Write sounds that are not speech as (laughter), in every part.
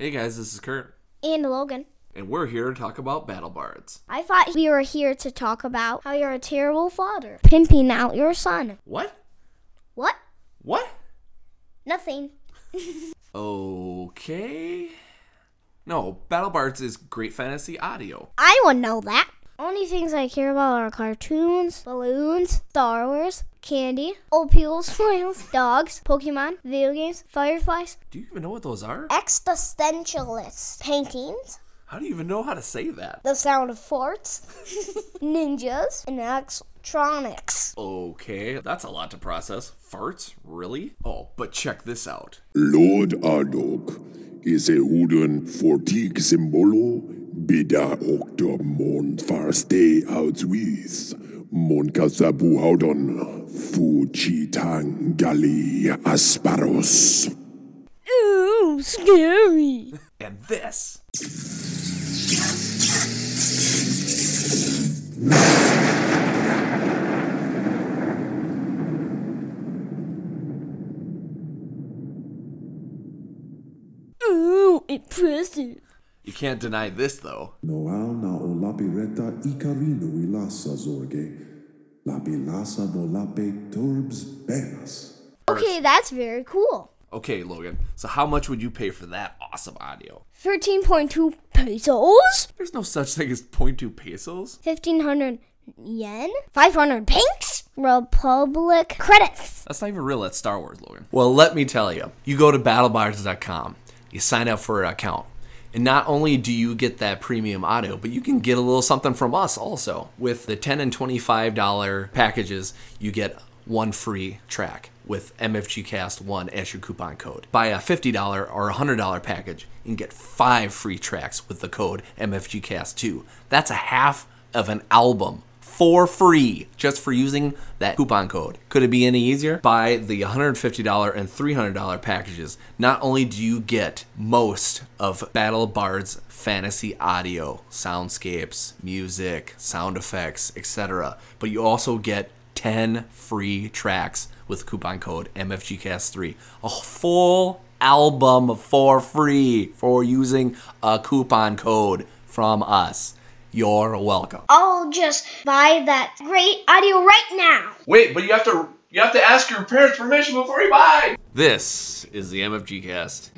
Hey guys, this is Kurt, And Logan. and we're here to talk about Battle Bards. I thought we were here to talk about how you're a terrible father, pimping out your son. What? What? What? Nothing. (laughs) Okay. No, Battle Bards is great fantasy audio. I would know that. Only things I care about are cartoons, balloons, Star Wars, candy, old people's (laughs) smiles, dogs, Pokemon, video games, fireflies, Do you even know what those are? Existentialist paintings, How do you even know how to say that? the sound of forts, (laughs) ninjas, and electronics. Okay, that's a lot to process. Farts? Really? Oh, but check this out. Lord Ardok is a wooden fortik symbolo bida okta mon farste outwis mon kasabu haudon fuchitang gali asparos. Ooh, scary. And this. Ooh, impressive. You can't deny this though. Noal na o lapireta ikarinu ilasa zorge. Lapilasa do lape turbs benas. Okay, that's very cool. Okay, Logan, so how much would you pay for that awesome audio? 13.2 pesos? There's no such thing as 0.2 pesos. 1500 yen? 500 pinks? Republic credits. That's not even real. That's Star Wars, Logan. Well, let me tell you. You go to battlebards.com, you sign up for an account, and not only do you get that premium audio, but you can get a little something from us also. With the 10 and $25 packages, you get one free track with MFGCast1 as your coupon code. Buy a $50 or $100 package and get five free tracks with the code MFGCast2. That's a half of an album for free just for using that coupon code. Could it be any easier? Buy the $150 and $300 packages. Not only do you get most of Battle Bard's fantasy audio, soundscapes, music, sound effects, etc., but you also get 10 free tracks with coupon code MFGCast3. A full album for free for using a coupon code from us. You're welcome. I'll just buy that great audio right now. Wait, but you have to you have to ask your parents' permission before you buy. This is the MFG cast.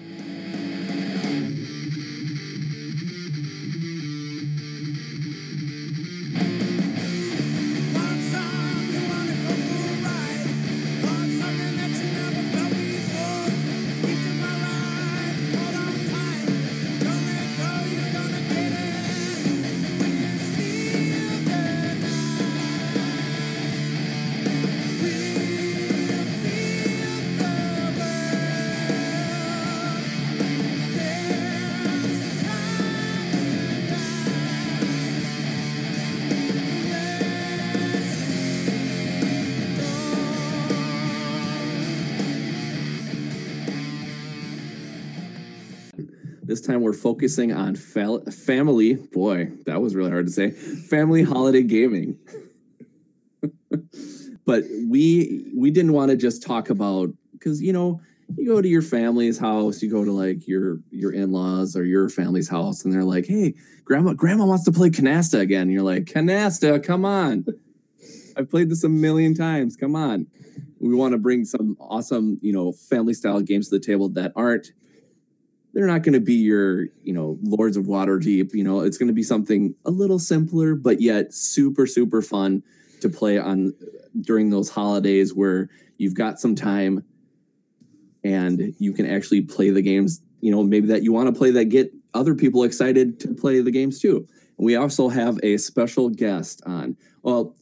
We're focusing on fal- family. Boy, that was really hard to say. Family holiday gaming. (laughs) but we we didn't want to just talk about because you know you go to your family's house, you go to like your your in laws or your family's house, and they're like, "Hey, grandma, grandma wants to play canasta again." And you're like, "Canasta, come on! I've played this a million times. Come on." We want to bring some awesome, you know, family style games to the table that aren't they're not going to be your, you know, Lords of Waterdeep. You know, it's going to be something a little simpler, but yet super, super fun to play on during those holidays where you've got some time and you can actually play the games, you know, maybe that you want to play that get other people excited to play the games too. And we also have a special guest on. Well,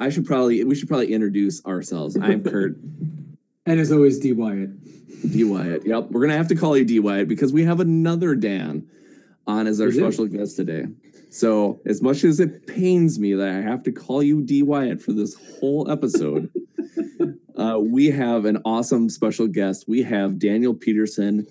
I should probably, we should probably introduce ourselves. I'm Kurt. (laughs) And as always, D Wyatt. D Wyatt. Yep, we're gonna have to call you D Wyatt because we have another Dan on as our special guest today. So as much as it pains me that I have to call you D Wyatt for this whole episode, (laughs) uh, we have an awesome special guest. We have Daniel Peterson,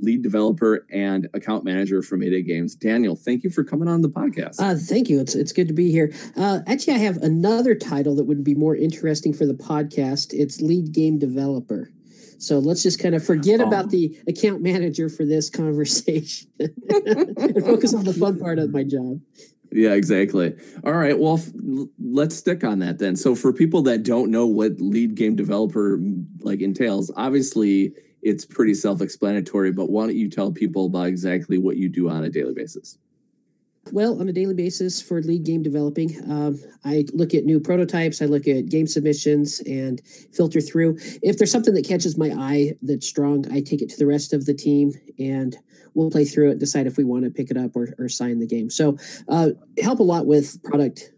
lead developer and account manager for Mayday Games. Daniel, thank you for coming on the podcast. Uh, thank you. It's it's good to be here. Uh, actually, I have another title that would be more interesting for the podcast. It's lead game developer. So let's just kind of forget Oh. about the account manager for this (laughs) conversation and focus on the fun part of my job. Yeah, exactly. All right. Well, f- let's stick on that then. So, for people that don't know what lead game developer like entails, obviously it's pretty self-explanatory. But why don't you tell people about exactly what you do on a daily basis? Well, on a daily basis for lead game developing, um, I look at new prototypes, I look at game submissions and filter through. If there's something that catches my eye that's strong, I take it to the rest of the team and we'll play through it, decide if we want to pick it up or, or sign the game. So, uh, help a lot with product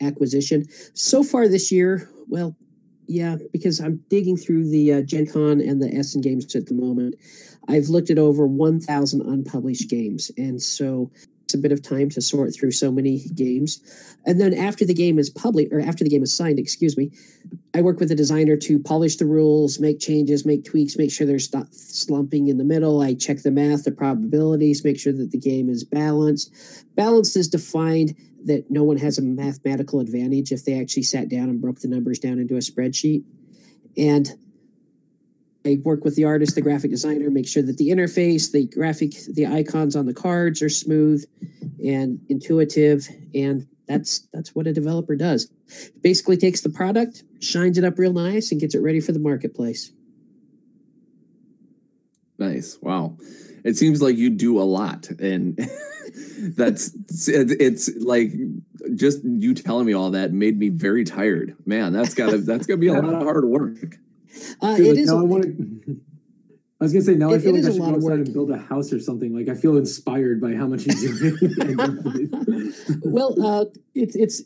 acquisition. So far this year, well, yeah, because I'm digging through the uh, Gen Con and the Essen games at the moment. I've looked at over 1,000 unpublished games. And so it's a bit of time to sort through so many games. And then after the game is public or after the game is signed, excuse me, I work with a designer to polish the rules, make changes, make tweaks, make sure there's not slumping in the middle. I check the math, the probabilities, make sure that the game is balanced. Balanced is defined that no one has a mathematical advantage if they actually sat down and broke the numbers down into a spreadsheet. And I work with the artist, the graphic designer, make sure that the interface, the graphic, the icons on the cards are smooth and intuitive, and that's that's what a developer does. Basically, takes the product, shines it up real nice, and gets it ready for the marketplace. Nice. Wow. It seems like you do a lot, and (laughs) that's it's, it's like just you telling me all that made me very tired. Man, that's gotta that's gonna be a lot of hard work. Uh, it like is. now I a- want to. (laughs) I was gonna say now I feel like I should go of outside work. and build a house or something. Like I feel inspired by how much you (laughs) do. (laughs) well, uh, it's it's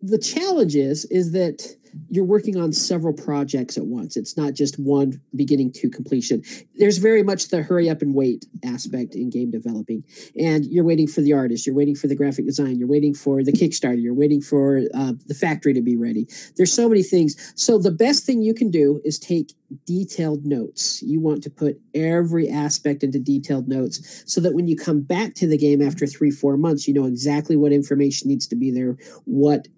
the challenge is is that you're working on several projects at once. It's not just one beginning to completion. There's very much the hurry up and wait aspect in game developing, and you're waiting for the artist, you're waiting for the graphic design, you're waiting for the Kickstarter, you're waiting for uh, the factory to be ready. There's so many things. So the best thing you can do is take detailed notes. You want to put every aspect into detailed notes so that when you come back to the game after three, four months, you know exactly what information needs to be there, what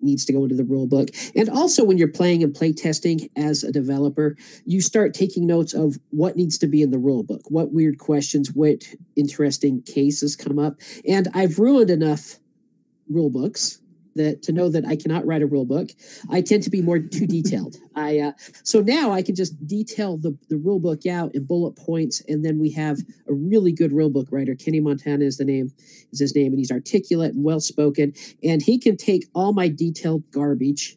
needs to go into the rule book. And also when you're playing and play testing as a developer, you start taking notes of what needs to be in the rule book, what weird questions, what interesting cases come up. And I've ruined enough rule books that to know that I cannot write a rule book. I tend to be more too (laughs) detailed. I uh, so now I can just detail the the rule book out in bullet points, and then we have a really good rule book writer. Kenny Montana is the name is his name, and he's articulate and well spoken, and he can take all my detailed garbage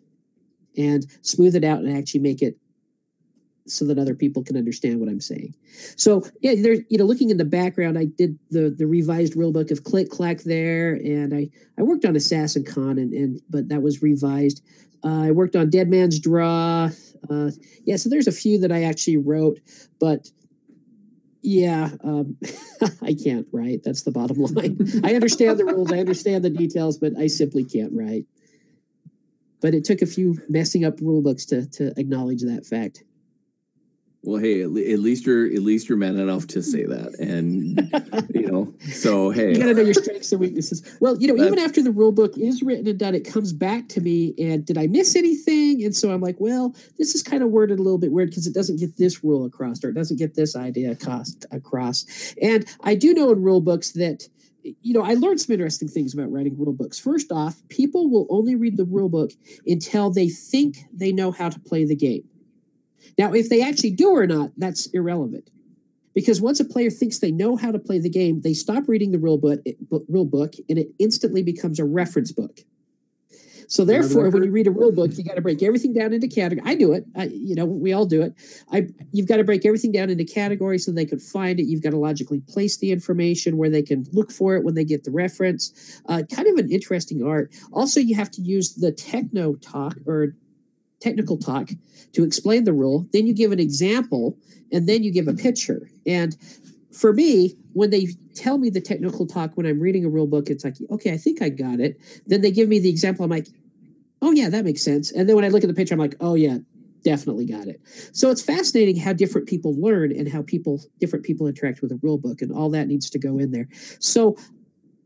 and smooth it out and actually make it so that other people can understand what I'm saying. So yeah, there you know, looking in the background, I did the the revised rule book of Click Clack there, and I I worked on Assassin Con, and, and but that was revised. Uh, I worked on Dead Man's Draw. Uh, yeah, so there's a few that I actually wrote, but yeah, um, (laughs) I can't write. That's the bottom (laughs) line. I understand the rules, I understand the details, but I simply can't write. But it took a few messing up rule books to to acknowledge that fact. Well, hey, at, least you're at least you're man enough to say that, (laughs) and you know, so hey, You got to know your strengths and weaknesses. Well, you know, even after the rule book is written and done, it comes back to me. And did I miss anything? And so I'm like, well, this is kind of worded a little bit weird because it doesn't get this rule across or it doesn't get this idea across. And I do know in rule books that, you know, I learned some interesting things about writing rule books. First off, people will only read the rule book until they think they know how to play the game. Now, if they actually do or not, that's irrelevant because once a player thinks they know how to play the game, they stop reading the rule book, rule book, and it instantly becomes a reference book. So therefore, when you read a rule book, you got to break everything down into category. I do it. I, you know, we all do it. I you've got to break everything down into categories so they can find it. You've got to logically place the information where they can look for it when they get the reference. Uh, kind of an interesting art. Also, you have to use the techno talk or technical talk to explain the rule. Then you give an example, and then you give a picture. And for me, when they tell me the technical talk when I'm reading a rule book, it's like, okay, I think I got it. Then they give me the example. I'm like, oh yeah, that makes sense. And then when I look at the picture, I'm like, oh yeah, definitely got it. So it's fascinating how different people learn and how people different people interact with a rule book, and all that needs to go in there. So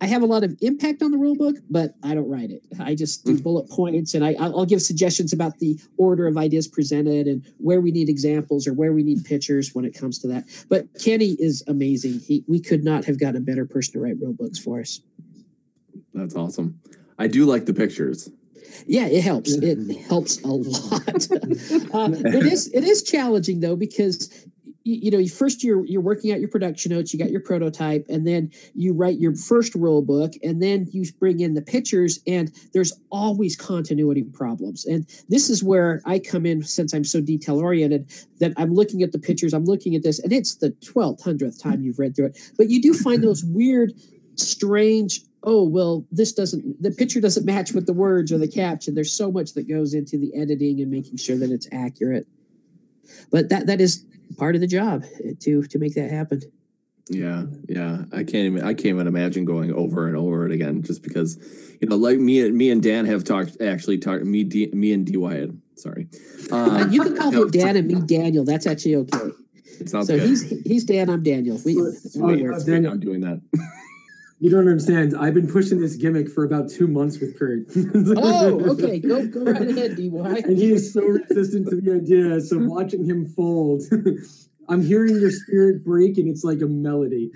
I have a lot of impact on the rule book, but I don't write it. I just do bullet points and I, I'll give suggestions about the order of ideas presented and where we need examples or where we need pictures when it comes to that. But Kenny is amazing. He, we could not have got a better person to write rule books for us. That's awesome. I do like the pictures. Yeah, it helps. It (laughs) helps a lot. (laughs) uh, it is it is challenging though because you, you know first you're you're working out your production notes, you got your prototype, and then you write your first rule book, and then you bring in the pictures, and there's always continuity problems. And this is where I come in since I'm so detail oriented that I'm looking at the pictures, I'm looking at this, and it's the twelfth hundredth time you've read through it, but you do find those (laughs) weird, strange oh well this doesn't the picture doesn't match with the words or the caption. There's so much that goes into the editing and making sure that it's accurate but that that is part of the job eh, to to make that happen. Yeah yeah. I can't even i can't even imagine going over and over it again just because you know like me and me and dan have talked actually talked me D, me and dy sorry. Um, you can call him dan and me daniel. That's actually okay. So good. So he's he's dan i'm daniel. We, uh, daniel i'm doing that (laughs) You don't understand. I've been pushing this gimmick for about two months with Kurt. (laughs) oh, okay. Go go right ahead, DY. And he is so resistant to the idea. So watching him fold, (laughs) I'm hearing your spirit break, and it's like a melody.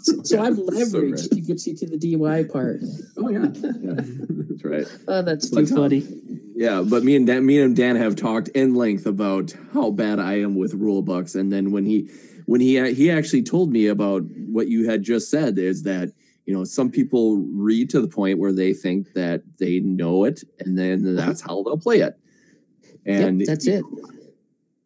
So, so I've (laughs) leveraged so you can see to the DY part. Oh yeah, yeah that's right. Oh, that's too funny. Yeah, but me and Dan, me and Dan have talked in length about how bad I am with rule books, and then when he when he he actually told me about what you had just said is that you know some people read to the point where they think that they know it and then mm-hmm. that's how they'll play it. And yep, that's it.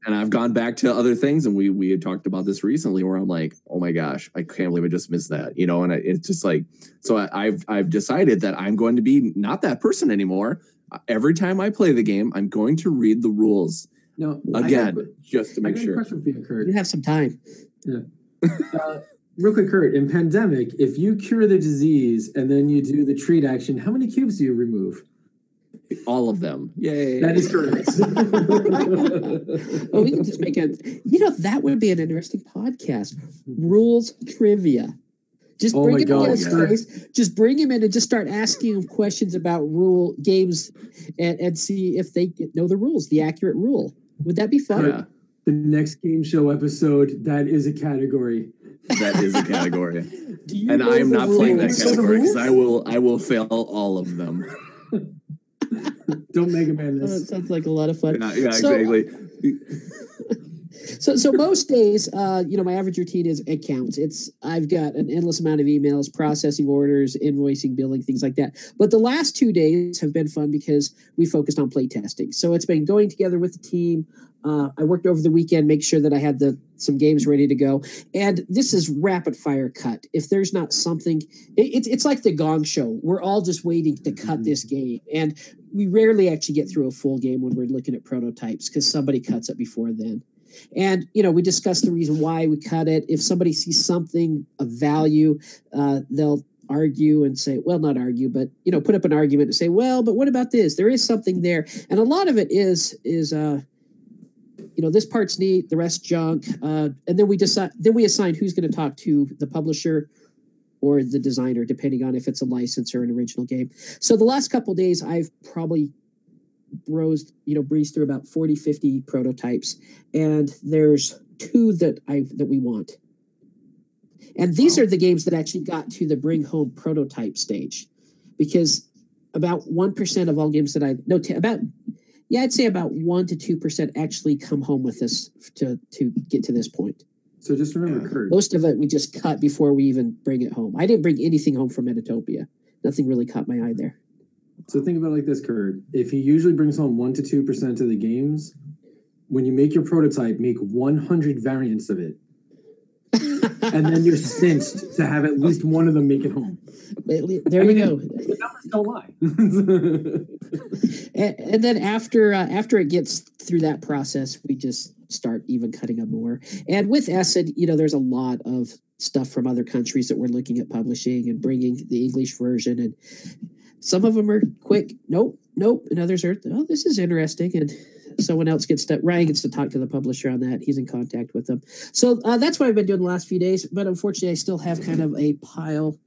and i've gone back to other things and we we had talked about this recently where i'm like oh my gosh i can't believe i just missed that you know and it's just like so I, i've i've decided that i'm going to be not that person anymore. Every time i play the game i'm going to read the rules no, again, just to make sure. question for you, Kurt. You have some time. Yeah. uh, real quick, Kurt. In pandemic, if you cure the disease and then you do the treat action, how many cubes do you remove? All of them. Yay. That is correct. (laughs) oh, we can just make it. You know, that would be an interesting podcast. Rules trivia. Just oh bring him God, in, yeah. just bring him in and just start asking him questions about rule games and, and see if they know the rules, the accurate rule. Would that be fun? Yeah. The next game show episode, that is a category. That is a category. (laughs) and I'm not rules? playing that category because I will I will fail all of them. (laughs) Don't Mega Man this. Oh, that sounds like a lot of fun. Yeah, yeah so, exactly. (laughs) so so most days uh you know my average routine is accounts it's i've got an endless amount of emails processing orders invoicing billing things like that but the last two days have been fun because we focused on play testing so it's been going together with the team uh, I worked over the weekend, make sure that I had the some games ready to go. And this is rapid fire cut. If there's not something, it, it's like the Gong Show. We're all just waiting to cut mm-hmm. this game, and we rarely actually get through a full game when we're looking at prototypes because somebody cuts it before then. And you know, we discussed the reason why we cut it. If somebody sees something of value, uh, they'll argue and say, well, not argue, but you know, put up an argument and say, well, but what about this? There is something there, and a lot of it is is uh, you know, this part's neat, the rest junk, uh, and then we decide. Then we assign who's going to talk to the publisher or the designer, depending on if it's a license or an original game. So the last couple days, I've probably browsed, you know, breezed through about 40, 50 prototypes, and there's two that I that we want. And these are the games that actually got to the bring home prototype stage, because about one percent of all games that I know, t- about yeah, I'd say about one to two percent actually come home with us to to get to this point. So just remember, Kurt. Most of it we just cut before we even bring it home. I didn't bring anything home from Metatopia. Nothing really caught my eye there. So think about it like this, Kurt. If he usually brings home one to two percent of the games, when you make your prototype, make one hundred variants of it, (laughs) and then you're cinched to have at least one of them make it home. There I mean, you go. The numbers don't lie. (laughs) and, and, then after uh, after it gets through that process, we just start even cutting up more. And with Essen, you know, there's a lot of stuff from other countries that we're looking at publishing and bringing the English version and some of them are quick. Nope, nope. And others are, oh, this is interesting. And someone else gets to, Ryan gets to talk to the publisher on that. He's in contact with them. So uh, that's what I've been doing the last few days. But unfortunately, I still have kind of a pile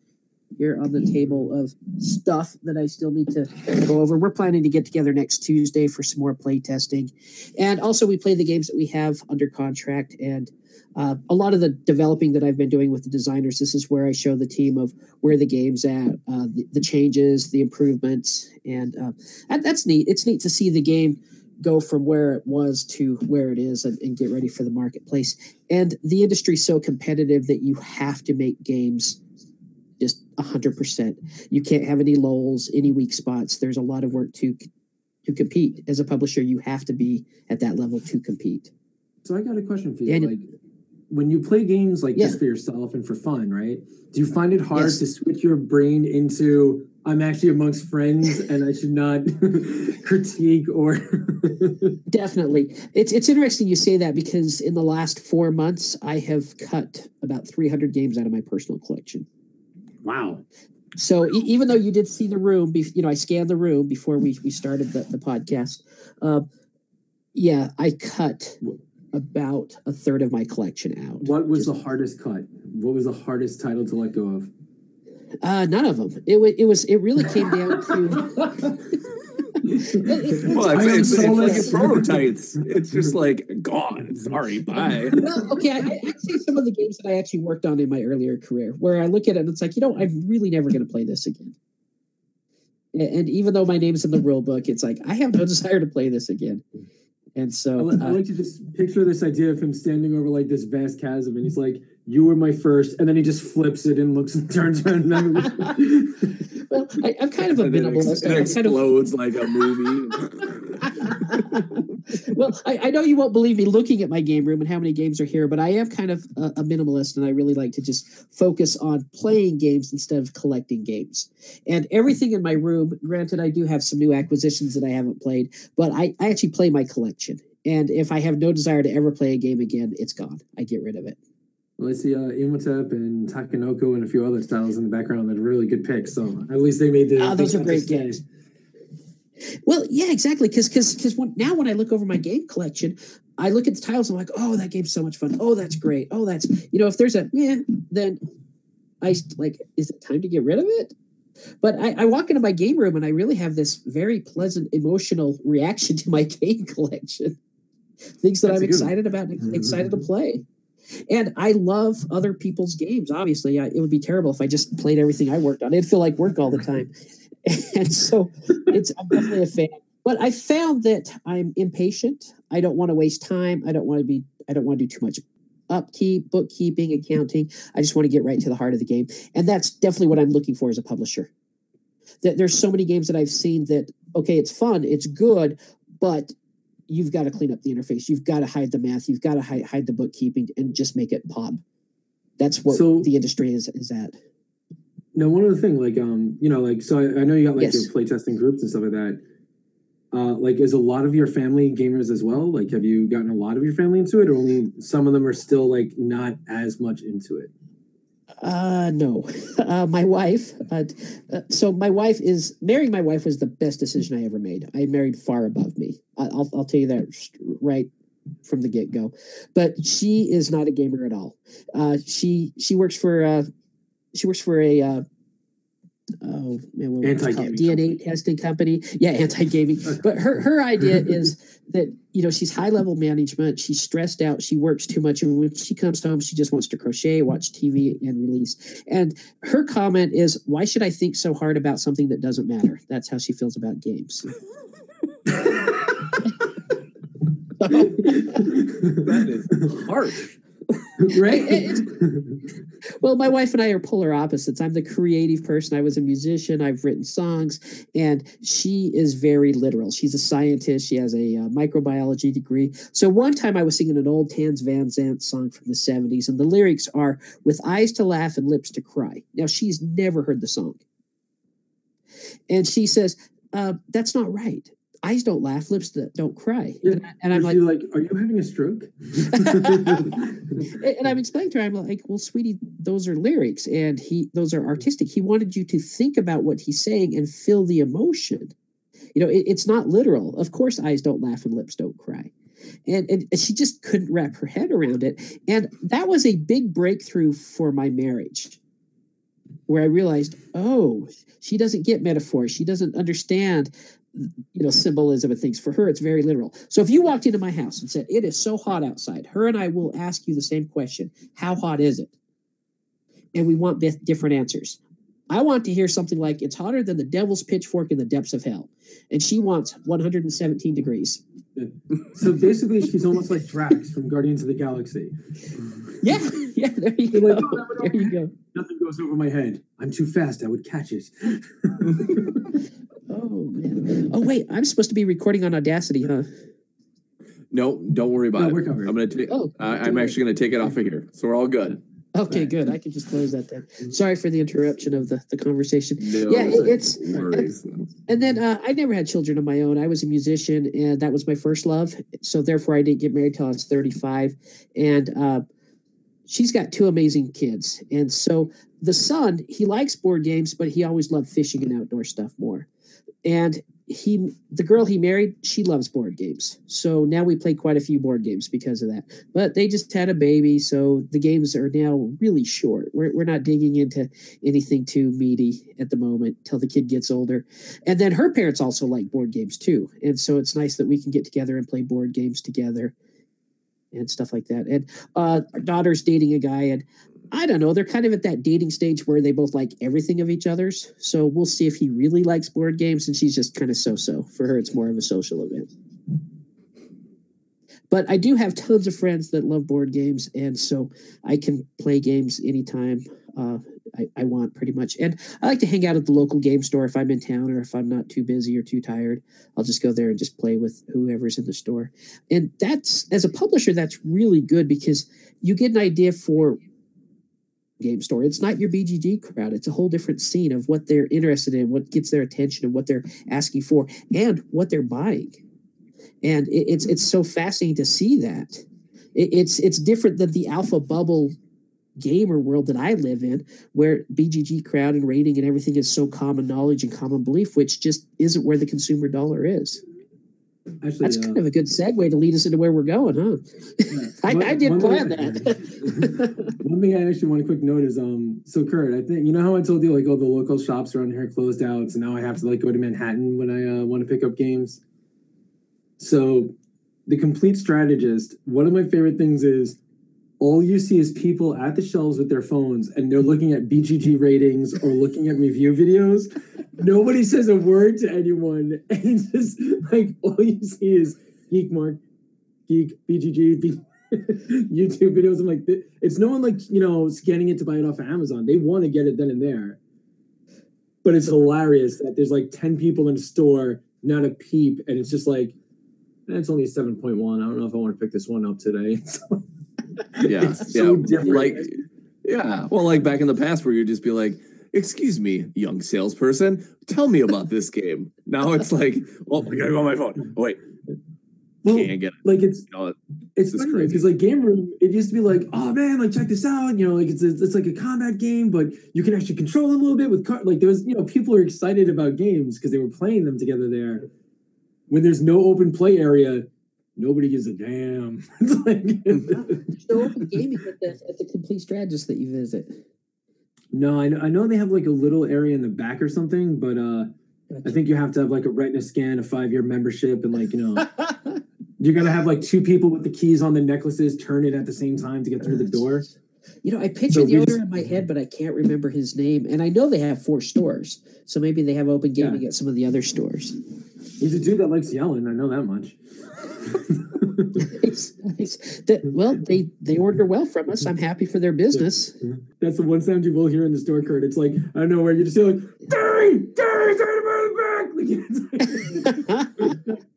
here on the table of stuff that I still need to go over. We're planning to get together next Tuesday for some more play testing. And also, we play the games that we have under contract. And uh, a lot of the developing that I've been doing with the designers, this is where I show the team of where the game's at, uh, the, the, changes, the improvements. And uh, that, that's neat. It's neat to see the game go from where it was to where it is and, and get ready for the marketplace. And the industry's so competitive that you have to make games just 100%. You can't have any lulls, any weak spots. There's a lot of work to to compete. As a publisher, you have to be at that level to compete. So I got a question for you. Like when you play games like yeah. just for yourself and for fun, right? Do you find it hard yes. to switch your brain into I'm actually amongst friends and I should not (laughs) critique or (laughs) definitely. It's it's interesting you say that because in the last four months I have cut about 300 games out of my personal collection. Wow. So e- even though you did see the room, be- you know, I scanned the room before we, we started the, the podcast. Uh, yeah, I cut about a third of my collection out. What was Just, the hardest cut? What was the hardest title to let go of? Uh, none of them. It, w- it was. It really came down to. (laughs) well, it's, it's, it's, like it's prototypes. It's just like gone. Sorry, bye. (laughs) Well, okay, I, I'd say some of the games that I actually worked on in my earlier career, where I look at it and it's like, you know, I'm really never going to play this again. And, and, even though my name's in the rule book, it's like I have no (laughs) desire to play this again. And so I, I uh, like to just picture this idea of him standing over like this vast chasm, and he's like, "You were my first. and then he just flips it and looks and (laughs) turns around. Well, (laughs) I, am kind of a minimalist. It, explodes of... like a movie. (laughs) well, I, I, know you won't believe me looking at my game room and how many games are here, but I am kind of a, a, minimalist, and I really like to just focus on playing games instead of collecting games. And everything in my room, granted, I do have some new acquisitions that I haven't played, but I, I actually play my collection. And if I have no desire to ever play a game again, it's gone. I get rid of it. Well, I see uh, Imhotep and Takenoko and a few other styles in the background that are really good picks. So at least they made the. Oh, those are great games. Well, yeah, exactly. Because because because now when I look over my game collection, I look at the titles. And I'm like, oh, that game's so much fun. Oh, that's great. Oh, that's you know, if there's a yeah, then I like, is it time to get rid of it? But I, I walk into my game room and I really have this very pleasant emotional reaction to my (laughs) game collection. Things that that's I'm excited about, excited to play. And I love other people's games. Obviously, I, it would be terrible if I just played everything I worked on. It'd feel like work all the (laughs) time. (laughs) and so it's I'm definitely a fan. But I found that I'm impatient. I don't want to waste time. I don't want to be. I don't want to do too much upkeep, bookkeeping, accounting. I just want to get right to the heart of the game, and that's definitely what I'm looking for as a publisher. That there's so many games that I've seen that okay, it's fun, it's good, but you've got to clean up the interface. You've got to hide the math. You've got to hide, hide the bookkeeping and just make it pop. That's what so, the industry is is at. Now, one other thing, like um, you know, like so I, I know you got like yes. your playtesting groups and stuff like that. Uh, like, is a lot of your family gamers as well? Like, have you gotten a lot of your family into it, or only some of them are still like not as much into it? Uh, no. (laughs) Uh, my wife. Uh, so my wife is marrying. My wife was the best decision I ever made. I married far above me. I, will I'll tell you that right from the get go. But she is not a gamer at all. Uh, she she works for uh, she works for a uh, oh man, what anti DNA testing company. Yeah, anti gaming. but her her idea (laughs) is that you know she's high level management. She's stressed out. She works too much, and when she comes home, she just wants to crochet, watch TV, and release. And her comment is, "Why should I think so hard about something that doesn't matter?" That's how she feels about games. (laughs) (laughs) that is harsh. (laughs) right? well, my wife and I are polar opposites. I'm the creative person. I was a musician. I've written songs, and she is very literal. She's a scientist. She has a uh, microbiology degree. So one time I was singing an old Townes Van Zandt song from the 70s, and the lyrics are "with eyes to laugh and lips to cry." Now she's never heard the song, and she says, uh, "That's not right." Eyes don't laugh, lips that don't cry. Yeah. And, and I'm like, like, are you having a stroke? (laughs) and I'm explaining to her, I'm like, well, sweetie, those are lyrics, and he those are artistic. He wanted you to think about what he's saying and feel the emotion. You know, it, it's not literal. Of course, eyes don't laugh and lips don't cry. And, and, and she just couldn't wrap her head around it. And that was a big breakthrough for my marriage where I realized, oh, she doesn't get metaphors. She doesn't understand, you know, symbolism and things. For her, it's very literal. So if you walked into my house and said, it is so hot outside, her and I will ask you the same question How hot is it? And we want different answers. I want to hear something like, it's hotter than the devil's pitchfork in the depths of hell. And she wants 117 degrees. So basically, she's almost like Drax from Guardians of the Galaxy. Yeah, yeah, there you You're go. like, "Oh, no, no, There you go. Nothing goes over my head. I'm too fast. I would catch it. (laughs) Oh, man. Oh, wait, I'm supposed to be recording on Audacity, huh? No, don't worry about No, it. we're covered. I'm gonna take. Oh, I, I'm actually gonna take it off of here, so we're all good. Okay, good. I can just close that then. Sorry for the interruption of the, the conversation. No Yeah, it- it's worries. and then uh, I never had children of my own. I was a musician, and that was my first love. So therefore, I didn't get married till I was thirty five, and uh, she's got two amazing kids. And so the son, he likes board games, but he always loved fishing and outdoor stuff more. And he, the girl he married, she loves board games. So now we play quite a few board games because of that. But they just had a baby, so the games are now really short. We're, we're not digging into anything too meaty at the moment till the kid gets older. And then her parents also like board games too. And so it's nice that we can get together and play board games together and stuff like that. And uh, our daughter's dating a guy, and I don't know, they're kind of at that dating stage where they both like everything of each other's. So we'll see if he really likes board games, and she's just kind of so so. For her, it's more of a social event. But I do have tons of friends that love board games, and so I can play games anytime uh, I, I want, pretty much. And I like to hang out at the local game store if I'm in town or if I'm not too busy or too tired. I'll just go there and just play with whoever's in the store. And that's, as a publisher, that's really good because you get an idea for game store. It's not your BGG crowd. It's a whole different scene of what they're interested in, what gets their attention, and what they're asking for, and what they're buying. And it, it's it's so fascinating to see that. It, it's it's different than the alpha bubble gamer world that I live in, where BGG crowd and rating and everything is so common knowledge and common belief, which just isn't where the consumer dollar is. Actually, That's uh, kind of a good segue to lead us into where we're going, huh? (laughs) I, One- I didn't plan thing- that. (laughs) One thing I actually want to quick note is um so Kurt, I think you know how I told you like oh the local shops around here closed out, so now I have to like go to Manhattan when I uh, want to pick up games. So the Compleat Strategist, one of my favorite things is all you see is people at the shelves with their phones and they're looking at BGG ratings or looking at review videos. Nobody says a word to anyone. (laughs) And it's just like all you see is Geek Mark, Geek, BGG, B- (laughs) YouTube videos. I'm like, it's no one like, you know, scanning it to buy it off of Amazon. They want to get it then and there. But it's hilarious that there's like 10 people in a store, not a peep. And it's just like, "Eh, it's only a 7.1. I don't know if I want to pick this one up today. (laughs) (laughs) Yeah, It's so yeah. different. Like, yeah. Well, like back in the past, where you'd just be like, "Excuse me, young salesperson, tell me about this game." Now it's like, "Oh, I gotta go on my phone." Oh, wait, Well, can't get it. like it's You know, it's This is funny crazy. because like game room it used to be like oh man like check this out you know like it's a, it's like a combat game but you can actually control it a little bit with car- like there was you know people are excited about games because they were playing them together there when there's no open play area nobody gives a damn (laughs) it's like no open gaming at the, at the Compleat Strategist that you visit. no I know, I know they have like a little area in the back or something but uh i think you have to have like a retina scan a five year membership and like you know (laughs) you're gonna have like two people with the keys on the necklaces turn it at the same time to get through the door You know, I picture So the owner just- in my head, but I can't remember his name. And I know they have four stores, so maybe they have open gaming at some of the other stores. He's a dude that likes yelling. I know that much. Nice, nice. That- well, they they order well from us. I'm happy for their business. That's the one sound you will hear in the store, Kurt. It's like I don't know where you just hear like Gary, Gary, back.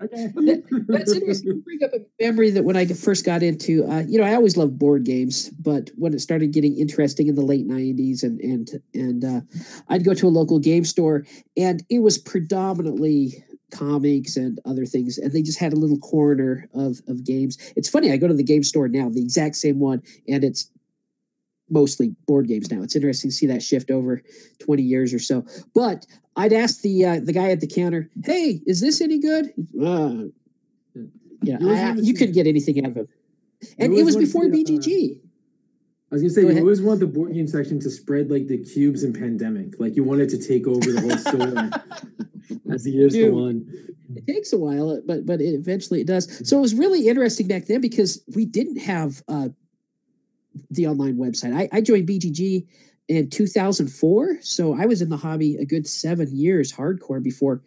Okay. That's (laughs) interesting. You bring up a memory that when I first got into, uh, you know, I always loved board games, but when it started getting interesting in the late '90s, and and and uh, I'd go to a local game store, and it was predominantly comics and other things, and they just had a little corner of of games. It's funny. I go to the game store now, the exact same one, and it's mostly board games now. It's interesting to see that shift over 20 years or so. But I'd ask the uh, the guy at the counter, "Hey, is this any good?" Uh, yeah, You I- you couldn't get anything out of him. And it was wanna before see, uh, BGG. I was gonna say Go you ahead. always want the board game section to spread like the cubes in pandemic. Like you want it to take over the whole store (laughs) as the years Dude. go on. It takes a while, but but it, eventually it does. So it was really interesting back then because we didn't have uh, the online website. I, I joined BGG in 2004, so I was in the hobby a good seven years hardcore before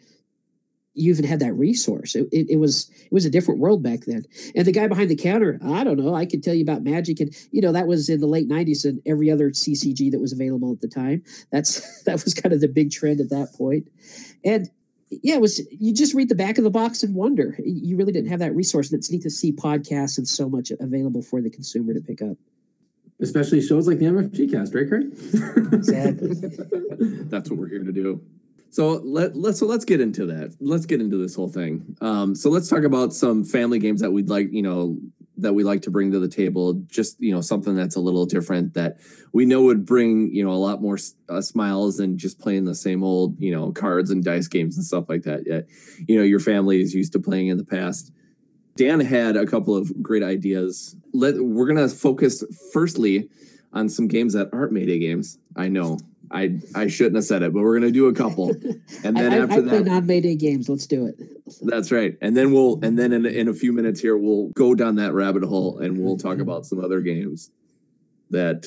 you even had that resource. It, it, it was it was a different world back then. And the guy behind the counter, I don't know. I could tell you about Magic, and you know that was in the late 90s and every other CCG that was available at the time. That's (laughs) that was kind of the big trend at that point. And yeah, it was you just read the back of the box and wonder. You really didn't have that resource. And it's neat to see podcasts and so much available for the consumer to pick up. Especially shows like the MFG cast, right, Kurt? (laughs) Exactly. That's what we're here to do. So let let's so let's get into that. Let's get into this whole thing. Um, so let's talk about some family games that we'd like, you know, that we like to bring to the table. Just you know, something that's a little different that we know would bring you know a lot more uh, smiles than just playing the same old you know cards and dice games and stuff like that. Yet, you know, your family is used to playing in the past. Dan had a couple of great ideas. Let we're gonna focus firstly on some games that aren't Mayday games. I know. I I shouldn't have said it, but we're gonna do a couple, (laughs) and then I, I, after I play that, non-Mayday games. Let's do it. that's right. And then we'll and then in, in a few minutes here, we'll go down that rabbit hole and we'll talk about some other games that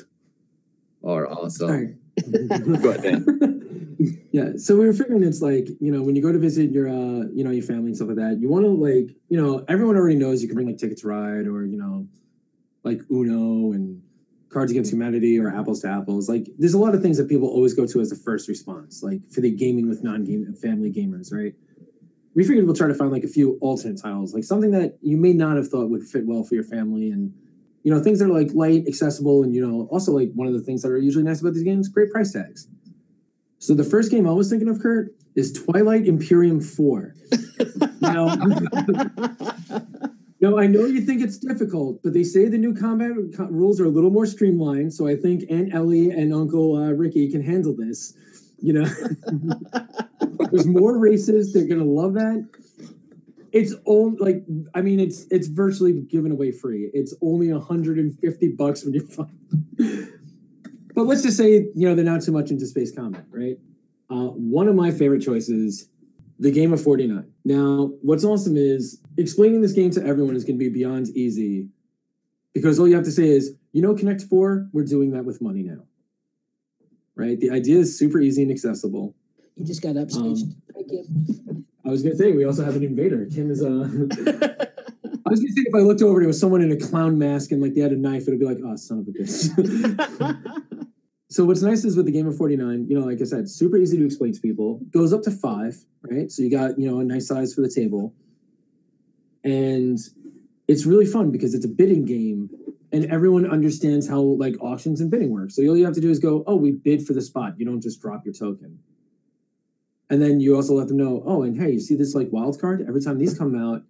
are awesome. All right. (laughs) Go ahead, Dan. (laughs) yeah. So we were figuring it's like, you know, when you go to visit your uh, you know, your family and stuff like that, you want to like, you know, everyone already knows you can bring like tickets ride or, you know, like Uno and Cards Against Humanity or Apples to Apples. Like there's a lot of things that people always go to as a first response, like for the gaming with non-game family gamers, right? We figured we'll try to find like a few alternate titles, like something that you may not have thought would fit well for your family and you know, things that are like light, accessible, and you know, also like one of the things that are usually nice about these games, great price tags. So the first game I was thinking of, Kurt, is Twilight Imperium 4. (laughs) now, (laughs) no, I know you think it's difficult, but they say the new combat co- rules are a little more streamlined. So I think Aunt Ellie and Uncle uh, Ricky can handle this. You know, (laughs) there's more races. They're gonna love that. It's only like I mean, it's it's virtually given away free. It's only 150 bucks when you're fine. (laughs) but let's just say you know they're not too much into space combat, right? Uh, one of my favorite choices, the game of 49. Now, what's awesome is explaining this game to everyone is going to be beyond easy because all you have to say is, you know, Connect Four, we're doing that with money now, right? The idea is super easy and accessible. You just got upstaged. Kim. I was gonna say we also have an invader. Kim is uh, (laughs) I was gonna say if I looked over and it was someone in a clown mask and like they had a knife, it'd be like, oh, son of a bitch. (laughs) so what's nice is with the game of 49, you know, like I said, super easy to explain to people. Goes up to five, right? So you got, you know, a nice size for the table. And it's really fun because it's a bidding game and everyone understands how like auctions and bidding work. So all you have to do is go, oh, we bid for the spot. You don't just drop your token. And then you also let them know, oh, and hey, you see this like wild card? Every time these come out,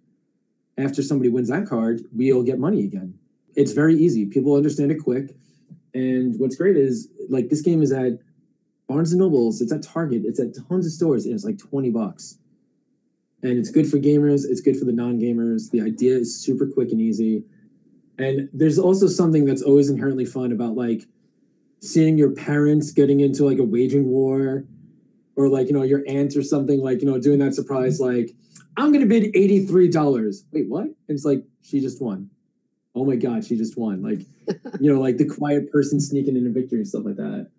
after somebody wins that card, we'll get money again. It's very easy. People understand it quick. And what's great is like this game is at Barnes and Nobles, it's at Target, it's at tons of stores, and it's like 20 bucks. And it's good for gamers, it's good for the non-gamers. The idea is super quick and easy. And there's also something that's always inherently fun about like seeing your parents getting into like a waging war or like you know your aunt or something like you know doing that surprise like i'm gonna bid $83 wait what? And it's like she just won. Oh my god she just won. Like (laughs) you know like the quiet person sneaking into victory and stuff like that.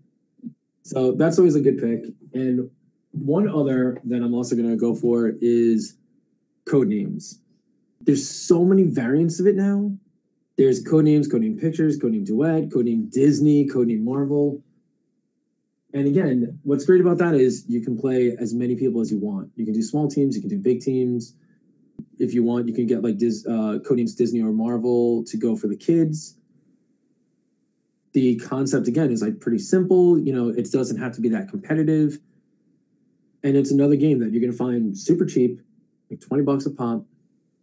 So that's always a good pick. And one other that i'm also gonna go for is Codenames there's so many variants of it now there's Codenames code name pictures code name duet code name disney code name marvel and again, what's great about that is you can play as many people as you want. You can do small teams, you can do big teams. If you want, you can get like Dis, uh, Disney or Marvel to go for the kids. The concept again is like pretty simple. You know, it doesn't have to be that competitive. And it's another game that you're going to find super cheap, like 20 bucks a pop.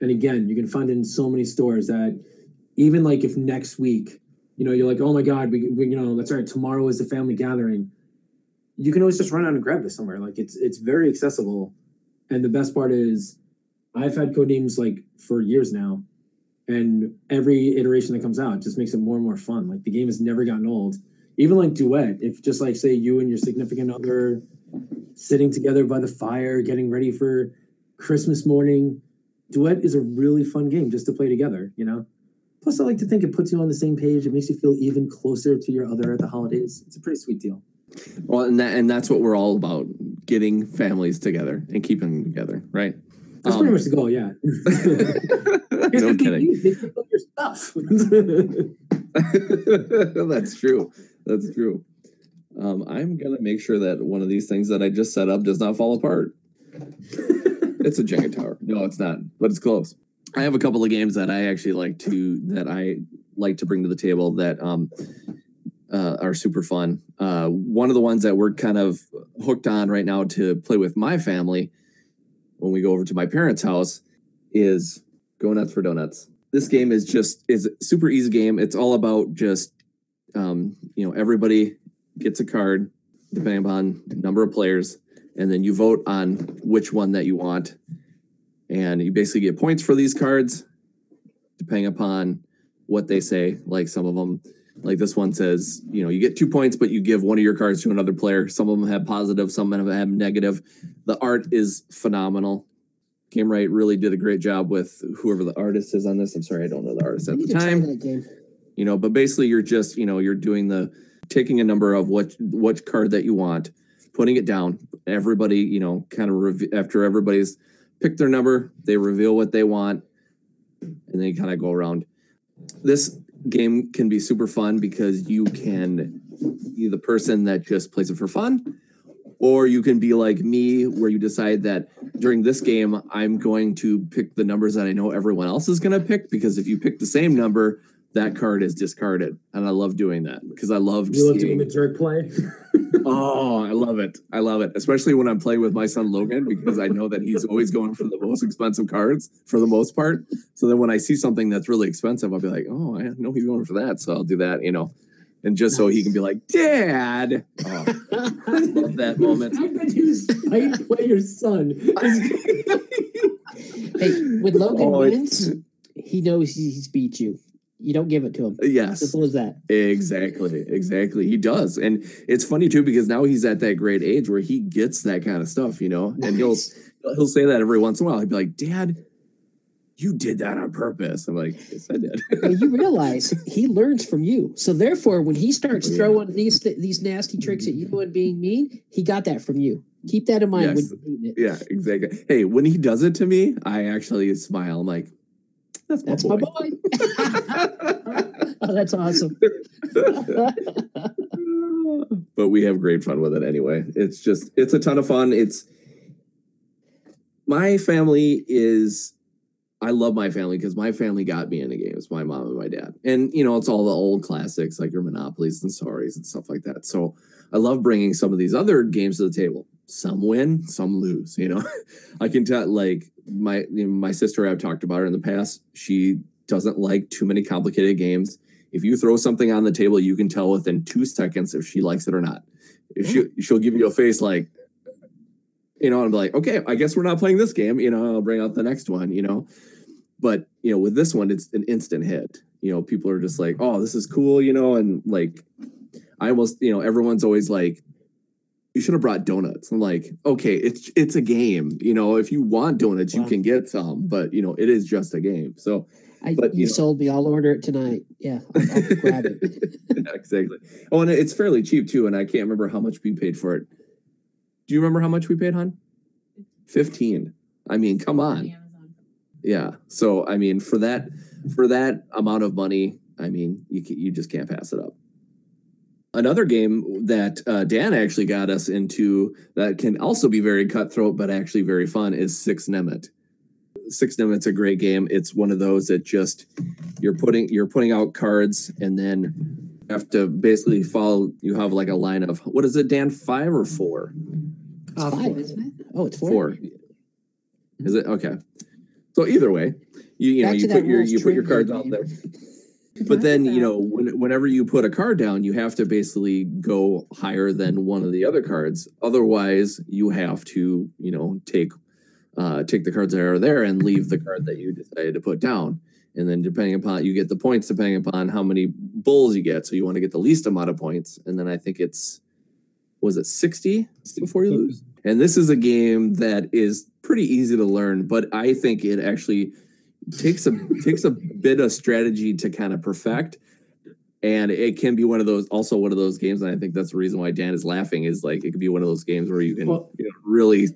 And again, you can find it in so many stores that even like if next week, you know, you're like, oh my God, we, we you know, that's right, tomorrow is the family gathering you can always just run out and grab this somewhere. Like it's it's very accessible. And the best part is I've had Codenames like for years now. and every iteration that comes out just makes it more and more fun. Like the game has never gotten old. Even like duet, if just like say you and your significant other sitting together by the fire, getting ready for Christmas morning, duet is a really fun game just to play together. You know. Plus, I like to think it puts you on the same page. It makes you feel even closer to your other at the holidays. It's a pretty sweet deal. Well, and that and that's what we're all about: getting families together and keeping them together, right? That's Um, pretty much the goal. Yeah. (laughs) No kidding. DVD, They up your stuff. (laughs) (laughs) That's true. That's true. Um, I'm gonna make sure that one of these things that I just set up does not fall apart. (laughs) it's a Jenga tower. No, it's not, but it's close. I have a couple of games that I actually like to that I like to bring to the table that um, uh, are super fun. Uh, one of the ones that we're kind of hooked on right now to play with my family when we go over to my parents' house is Go Nuts for Donuts. This game is just is a super easy game. It's all about just um, you know everybody gets a card depending upon number of players, and then you vote on which one that you want, and you basically get points for these cards depending upon what they say. Like some of them, like this one says, you know, you get two points, but you give one of your cards to another player. Some of them have positive, some of them have negative. The art is phenomenal. Gamewright really did a great job with whoever the artist is on this. I'm sorry, I don't know the artist at the time you know but basically you're just you know you're doing the taking a number of what what card that you want putting it down. Everybody you know kind of rev- after everybody's picked their number they reveal what they want and then you kind of go around. This game can be super fun because you can be the person that just plays it for fun or you can be like me where you decide that during this game i'm going to pick the numbers that i know everyone else is going to pick because if you pick the same number that card is discarded and i love doing that because i love You love seeing- doing the jerk play. (laughs) oh i love it i love it especially when i'm playing with my son logan because i know that he's always going for the most expensive cards for the most part so then when i see something that's really expensive i'll be like oh i know he's going for that so i'll do that you know and just so he can be like dad oh, I love that (laughs) moment How could you spite play your son? Hey, when (laughs) oh, Logan Oh, wins, he knows he's beat you. You don't give it to him. yes Simple as that. Exactly, exactly. He does, and it's funny too because now he's at that great age where he gets that kind of stuff, you know. And he'll he'll say that every once in a while. He'd be like, "Dad, you did that on purpose." I'm like, "Yes, I did." (laughs) Well, you realize he learns from you. So therefore, when he starts Oh, yeah. throwing these these nasty tricks at you and being mean, he got that from you. Keep that in mind Yes. when you're it. yeah, exactly. Hey, when he does it to me, I actually smile. I'm like, "That's my That's boy." my boy. (laughs) oh, that's awesome. (laughs) but we have great fun with it anyway. It's just it's a ton of fun. It's my family is I love my family because my family got me into games, my mom and my dad. And you know, it's all the old classics like your monopolies and sorries and stuff like that. So I love bringing some of these other games to the table. Some win, some lose, you know. (laughs) I can tell like my you know, my sister I've talked about her in the past, she doesn't like too many complicated games if you throw something on the table, you can tell within two seconds if she likes it or not. If she mm. she'll give you a face like, you know, I'm like, okay, I guess we're not playing this game. You know, I'll bring out the next one. You know, but you know, with this one, it's an instant hit. You know, people are just like, oh, this is cool. You know, and like, I almost, you know, everyone's always like. You should have brought donuts. I'm like, okay, it's it's a game. You know, if you want donuts, you can get some, but you know, it is just a game. So I, But, you you know- sold me. I'll order it tonight. Yeah, I'll, I'll (laughs) grab it. yeah, exactly. Oh, and it's fairly cheap too. And I can't remember how much we paid for it. Do you remember how much we paid, hon? Fifteen. I mean, come on. Yeah. So I mean, for that for that amount of money, I mean, you ca- you just can't pass it up. Another game that uh, Dan actually got us into that can also be very cutthroat, but actually very fun is Six Nimmt. Six Nimmt's a great game. It's one of those that just you're putting you're putting out cards and then you have to basically follow. You have like a line of what is it, Dan? Five or four? It's five, isn't it? Oh, it's four. Four. Is it okay? So either way, you you know Back you put your rules you put your trivia cards out there. But then you know when, whenever you put a card down, you have to basically go higher than one of the other cards. Otherwise, you have to you know take uh, take the cards that are there and leave the card that you decided to put down. and then depending upon you get the points depending upon how many bulls you get. So you want to get the least amount of points, and then I think it's was it sixty before you lose. And this is a game that is pretty easy to learn, but I think it actually takes a takes a bit of strategy to kind of perfect. And it can be one of those, also one of those games, and I think that's the reason why Dan is laughing. Is like it could be one of those games where you can Well- you know, really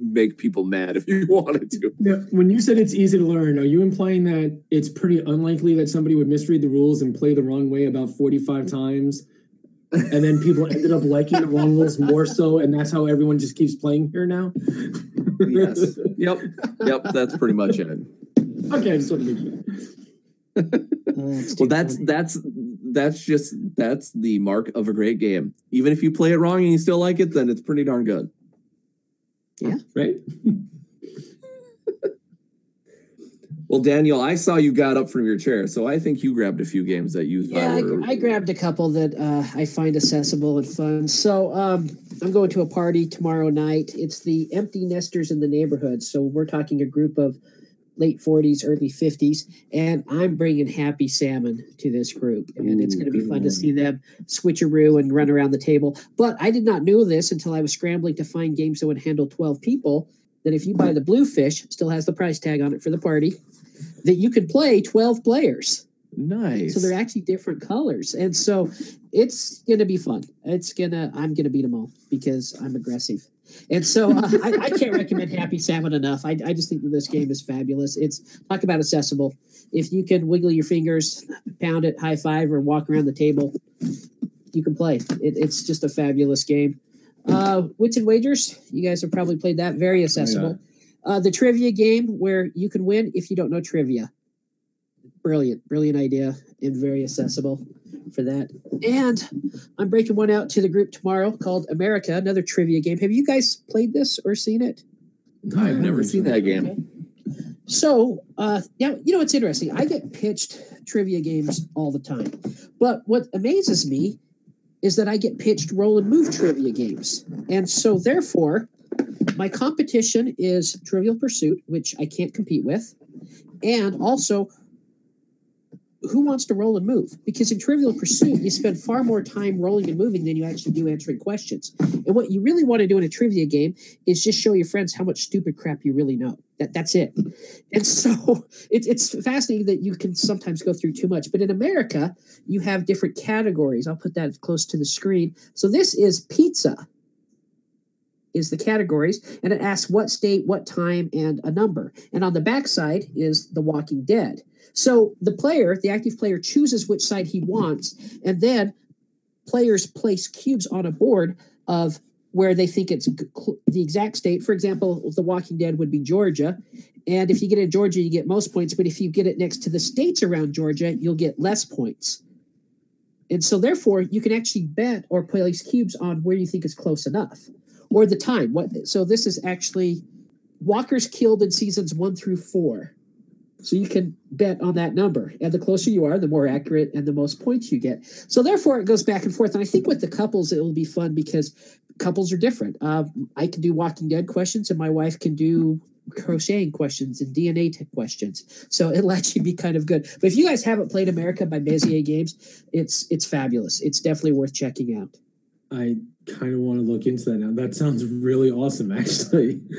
make people mad if you (laughs) wanted to. Now, when you said it's easy to learn, are you implying that it's pretty unlikely that somebody would misread the rules and play the wrong way about 45 times? And then people ended up liking the wrong rules more so, and that's how everyone just keeps playing here now? Yes. Yep. Yep. That's pretty much it. Okay, I just want to make sure. Well, that's that's that's just that's the mark of a great game. Even if you play it wrong and you still like it, then it's pretty darn good. Yeah. Right? Well, Daniel, I saw you got up from your chair, so I think you grabbed a few games that you thought Yeah, were. I, I grabbed a couple that uh, I find accessible and fun. So um, I'm going to a party tomorrow night. It's the Empty Nesters in the Neighborhood. So we're talking a group of late 40s, early 50s, and I'm bringing Happy Salmon to this group, and it's going to be fun to see them switcheroo and run around the table. But I did not know this until I was scrambling to find games that would handle 12 people. That if you buy the Bluefish, still has the price tag on it for the party, that you could play 12 players. nice. So they're actually different colors. And so it's going to be fun. It's going to, I'm going to beat them all because I'm aggressive. And so uh, I, I can't (laughs) recommend Happy Salmon enough. I, I just think that this game is fabulous. It's talk about accessible. If you can wiggle your fingers, pound it, high five, or walk around the table, you can play. It, it's just a fabulous game. Uh, Wits and Wagers, you guys have probably played that. Very accessible. Uh, the trivia game where you can win if you don't know trivia. Brilliant, brilliant idea and very accessible for that. And I'm breaking one out to the group tomorrow called America, another trivia game. Have you guys played this or seen it? I've never seen that game. So, uh, now you know what's interesting. I get pitched trivia games all the time, but what amazes me is that I get pitched roll and move trivia games, and so therefore, my competition is Trivial Pursuit, which I can't compete with, and also who wants to roll and move? Because in Trivial Pursuit, you spend far more time rolling and moving than you actually do answering questions. And what you really want to do in a trivia game is just show your friends how much stupid crap you really know. That that's it. And so (laughs) it's it's fascinating that you can sometimes go through too much. But in America, you have different categories. I'll put that close to the screen. So this is pizza. Is the categories, and it asks what state, what time, and a number. And on the backside is The Walking Dead. So the player, the active player, chooses which side he wants, and then players place cubes on a board of where they think it's the exact state. For example, The Walking Dead would be Georgia. And if you get it in Georgia, you get most points. But if you get it next to the states around Georgia, you'll get less points. And so, therefore, you can actually bet or place cubes on where you think is close enough or the time. What? So, this is actually walkers killed in seasons one through four. So you can bet on that number. And the closer you are, the more accurate and the most points you get. So therefore, it goes back and forth. And I think with the couples, it will be fun because couples are different. Um, I can do Walking Dead questions, and my wife can do crocheting questions and DNA t- questions. So (laughs) it'll actually be kind of good. But if you guys haven't played America by Bezier Games, it's it's fabulous. It's definitely worth checking out. I kind of want to look into that now. That sounds really awesome, actually. (laughs)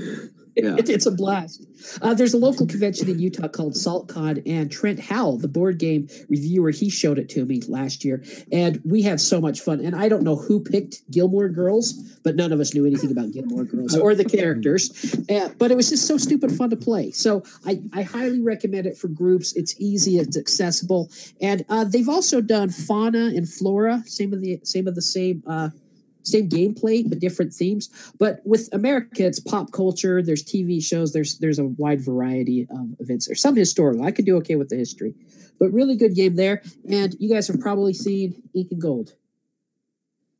Yeah. It- it's a blast. Uh, there's a local convention in Utah called SaltCon, and Trent Howell, the board game reviewer, he showed it to me last year, and we had so much fun. And I don't know who picked Gilmore Girls, but none of us knew anything about Gilmore Girls or the characters. Uh, but it was just so stupid fun to play. So I, I highly recommend it for groups. It's easy, it's accessible, and uh, they've also done fauna and flora, same of the same of the same. Same gameplay but different themes. But with america it's pop culture there's tv shows there's there's a wide variety of events. There's some historical i could do okay with the history but really good game there. And you guys have probably seen Incan Gold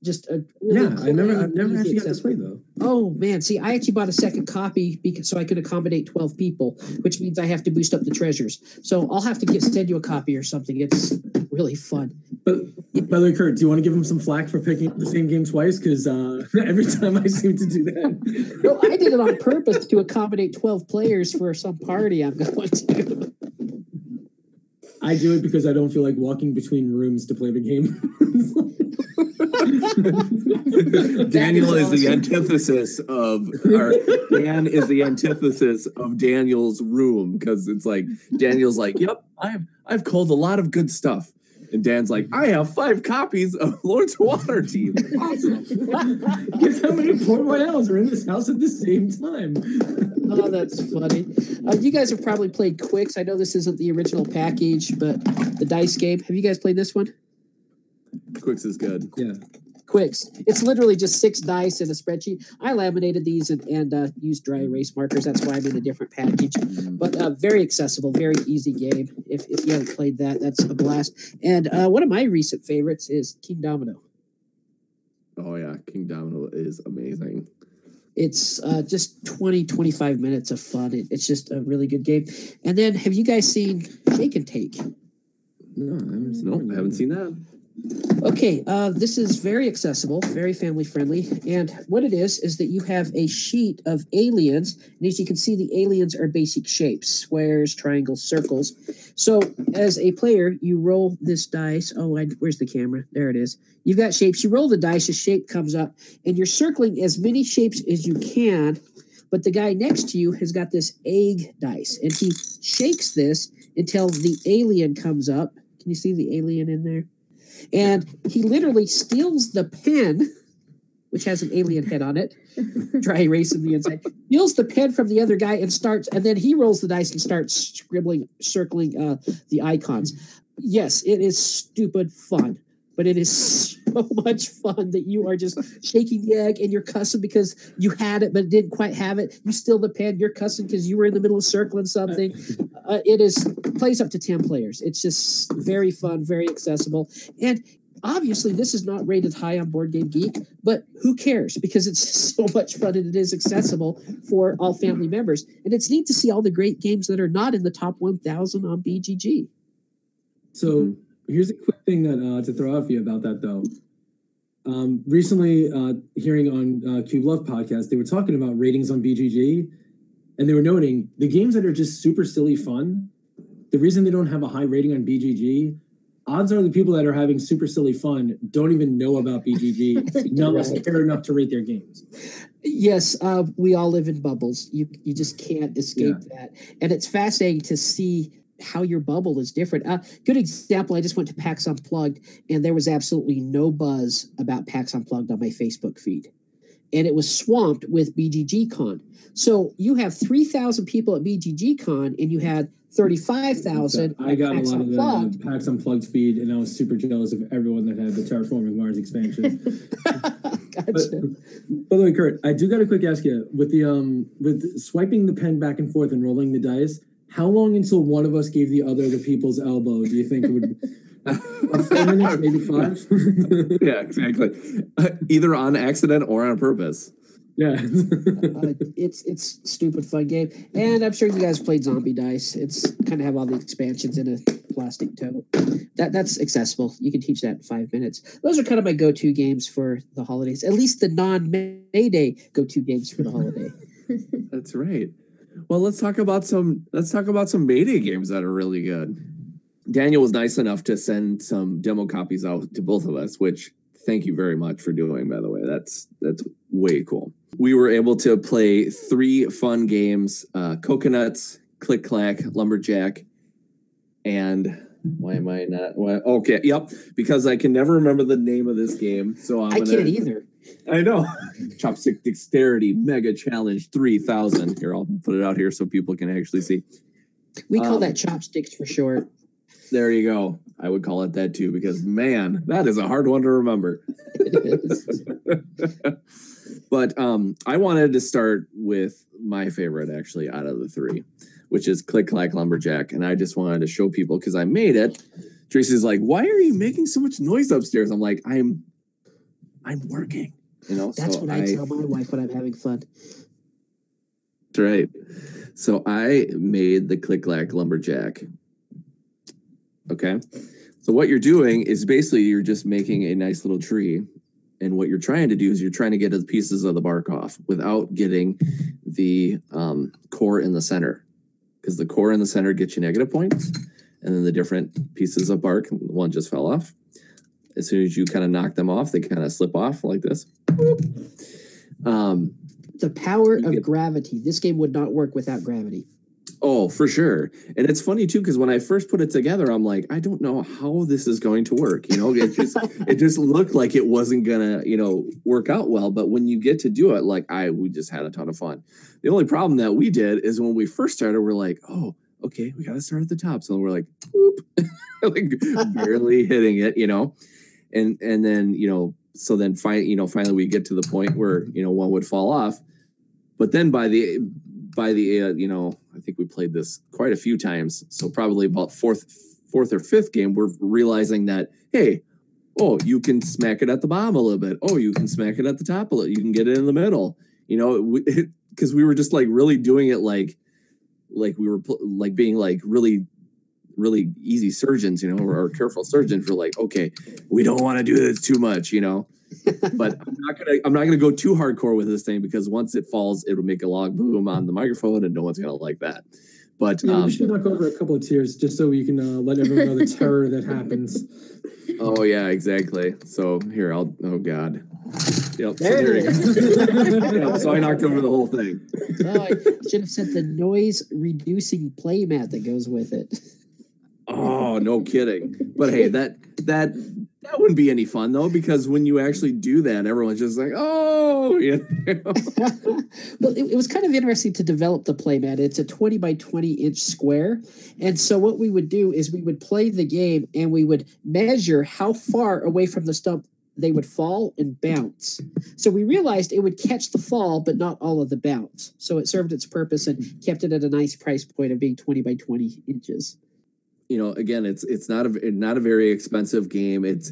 just a really yeah, I never, I've never actually got to play though. Oh man, see, I actually bought a second copy because so I could accommodate twelve people, which means I have to boost up the treasures. So I'll have to get send you a copy or something. It's really fun. But by the way, Kurt, do you want to give him some flack for picking up the same game twice? Because uh, (laughs) every time I seem to do that. No, I did it on purpose to accommodate twelve players for some party I'm (laughs) going to. I do it because I don't feel like walking between rooms to play the game. (laughs) (laughs) Daniel is the antithesis of, or Dan is the antithesis of Daniel's room because it's like Daniel's like, "Yep, I've I've called a lot of good stuff," and Dan's like, "I have five copies of Lords of Waterdeep." Awesome. (laughs) Guess how many Port Royales are in this house at the same time? Oh, that's funny. Uh, you guys have probably played Qwixx. I know this isn't the original package, but the dice game. Have you guys played this one? Qwixx is good. Yeah. Qwixx. It's literally just six dice in a spreadsheet. I laminated these and, and uh, used dry erase markers. That's why I'm in a different package. But uh, very accessible, very easy game. If, if you haven't played that, that's a blast. And uh, one of my recent favorites is Kingdomino. Oh yeah, Kingdomino is amazing. It's uh, just 20, 25 minutes of fun. It, it's just a really good game. And then have you guys seen Shake and Take? No, I haven't, nope, I haven't seen that. Okay, uh, this is very accessible, very family friendly. And what it is, is that you have a sheet of aliens. And as you can see, the aliens are basic shapes squares, triangles, circles. So as a player, you roll this dice. Oh, I, where's the camera? There it is. You've got shapes. You roll the dice, a shape comes up, and you're circling as many shapes as you can. But the guy next to you has got this egg dice, and he shakes this until the alien comes up. Can you see the alien in there? And he literally steals the pen, which has an alien head on it, (laughs) dry erase on the inside, steals the pen from the other guy and starts, and then he rolls the dice and starts scribbling, circling uh, the icons. Yes, it is stupid fun, but it is so (laughs) much fun that you are just shaking the egg and you're cussing because you had it but didn't quite have it. You steal the pen, you're cussing because you were in the middle of circling something. (laughs) Uh, it is plays up to 10 players. It's just very fun, very accessible. And obviously, this is not rated high on Board Game Geek, but who cares? Because it's (laughs) so much fun and it is accessible for all family members. And it's neat to see all the great games that are not in the top 1,000 on BGG. So here's a quick thing that uh, to throw out for you about that though. Um, recently, uh, hearing on uh, Cube Love podcast, they were talking about ratings on BGG, and they were noting the games that are just super silly fun. The reason they don't have a high rating on BGG, odds are the people that are having super silly fun don't even know about BGG, of us care enough to rate their games. Yes, uh, we all live in bubbles. You you just can't escape that, and it's fascinating to see how your bubble is different. Uh, good example. I just went to PAX Unplugged, and there was absolutely no buzz about PAX Unplugged on my Facebook feed, and it was swamped with BGG Con. So you have three thousand people at BGG Con, and you had thirty-five thousand. I got a lot of the PAX Unplugged feed, and I was super jealous of everyone that had the Terraforming Mars expansion. (laughs) gotcha. But, by the way, Kurt, I do got to quick ask you with the um with swiping the pen back and forth and rolling the dice. How long until one of us gave the other the people's elbow? Do you think it would? About four minutes, maybe five. (laughs) yeah, exactly. Uh, either on accident or on purpose. yeah. (laughs) uh, it's it's stupid fun game, and I'm sure you guys played Zombie Dice. It's kind of have all the expansions in a plastic tote. That that's accessible. You can teach that in five minutes. Those are kind of my go-to games for the holidays. At least the non-Mayday go-to games for the holiday. (laughs) That's right. Well, let's talk about some let's talk about some Mayday games that are really good. Daniel was nice enough to send some demo copies out to both of us, which thank you very much for doing by the way. That's that's way cool. We were able to play three fun games, uh Coconuts, Click Clack, Lumberjack, and why am I not why, okay, yep, because I can never remember the name of this game. So I'm I gonna can't either. I know. Chopstick Dexterity Mega Challenge 3000. Here, I'll put it out here so people can actually see. We call Um, that chopsticks for short. There you go. I would call it that too because, man, that is a hard one to remember. (laughs) (laughs) but um, I wanted to start with my favorite actually out of the three, which is Click Clack Lumberjack. And I just wanted to show people because I made it. Tracy's like, why are you making so much noise upstairs? I'm like, I'm I'm working. You know, That's so what I, tell my wife when I'm having fun. That's right. So I made the click clack lumberjack. Okay. So what you're doing is basically you're just making a nice little tree. And what you're trying to do is you're trying to get the pieces of the bark off without getting the um, core in the center. Because the core in the center gets you negative points. and then the different pieces of bark. One just fell off. As soon as you kind of knock them off, they kind of slip off like this. Um, The power of get- gravity. This game would not work without gravity. Oh, for sure. And it's funny too because when I first put it together, I'm like, I don't know how this is going to work. You know, it just (laughs) it just looked like it wasn't gonna, you know, work out well. But when you get to do it, like I, we just had a ton of fun. The only problem that we did is when we first started, we're like, oh, okay, we got to start at the top. So we're like, whoop, (laughs) like barely hitting it, you know, and and then you know, so then finally, you know, finally we get to the point where you know one would fall off, but then by the by the uh, you know I think we played this quite a few times. So probably about fourth fourth or fifth game, we're realizing that hey, oh you can smack it at the bottom a little bit. Oh you can smack it at the top a little. You can get it in the middle. You know because (laughs) we were just like really doing it like like we were like being like really really easy surgeons you know or, or careful surgeons for like okay we don't want to do this too much you know but (laughs) I'm not gonna I'm not gonna go too hardcore with this thing because once it falls, it'll make a log boom on the microphone, and no one's gonna like that. But Yeah, um, we should knock over a couple of tears just so we can uh, let everyone know the terror that happens. (laughs) oh yeah, exactly. So here I'll oh god. Yep. There so it you (laughs) Yep, so I knocked over the whole thing. Oh, I should have said the noise reducing playmat that goes with it. Oh, no kidding. But hey, that that that wouldn't be any fun though, because when you actually do that, everyone's just like, oh, (laughs) you know. (laughs) well, it, it was kind of interesting to develop the playmat. It's a 20 by 20 inch square. And so, what we would do is we would play the game and we would measure how far away from the stump they would fall and bounce. So, we realized it would catch the fall, but not all of the bounce. So, it served its purpose and kept it at a nice price point of being 20 by 20 inches. You know again it's it's not a not a very expensive game. It's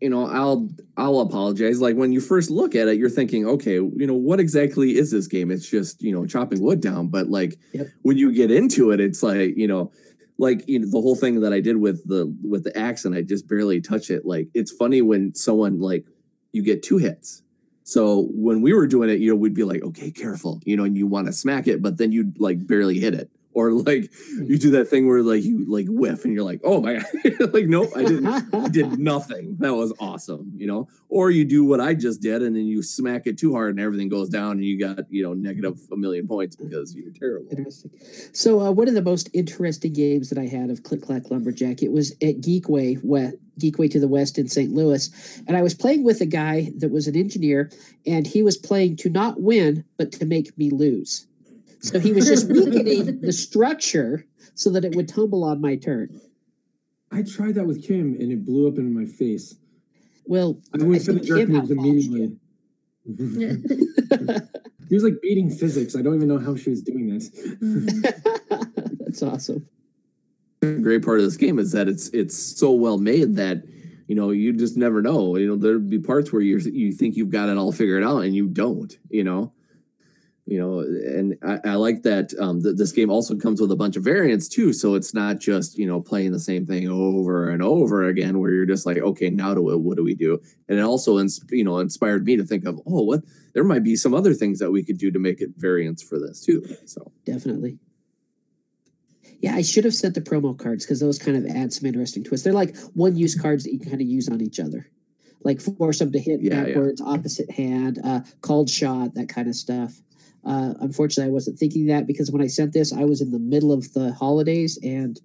you know i'll i'll apologize. Like when you first look at it you're thinking okay you know what exactly is this game? It's just you know chopping wood down. But like Yep. when you get into it it's like you know like you know the whole thing that i did with the with the axe and i just barely touch it like it's funny when someone like you get two hits. So when we were doing it you know we'd be like okay careful you know and you want to smack it but then you'd like barely hit it or like you do that thing where like you like whiff and you're like, oh my god, (laughs) like nope, I didn't I did (laughs) nothing. That was awesome, you know. Or you do what I just did and then you smack it too hard and everything goes down and you got you know negative a million points because you're terrible. Interesting. So, uh, one of the most interesting games that I had of Click Clack Lumberjack, it was at Geekway, we- Geekway to the West in St. Louis, and I was playing with a guy that was an engineer, and he was playing to not win but to make me lose. So he was just weakening (laughs) the structure so that it would tumble on my turn. I tried that with Kim and it blew up in my face. Well, I went for the think jerk Kim moves immediately. (laughs) he was like beating physics. I don't even know how she was doing this. (laughs) That's awesome. The great part of this game is that it's it's so well made that you know you just never know. You know there'd be parts where you you think you've got it all figured out and you don't. You know. You know, and I, I like that um, th- this game also comes with a bunch of variants too. So it's not just you know playing the same thing over and over again, where you're just like, okay, now do it. What do we do? And it also, ins- you know, inspired me to think of, oh, what there might be some other things that we could do to make it variants for this too. So Definitely. Yeah, I should have sent the promo cards because those kind of add some interesting twists. They're like one use cards that you can kind of use on each other. Like force them to hit Yeah, yeah. backwards, opposite hand, uh, called shot, that kind of stuff. Uh, unfortunately, I wasn't thinking that because when I sent this, I was in the middle of the holidays and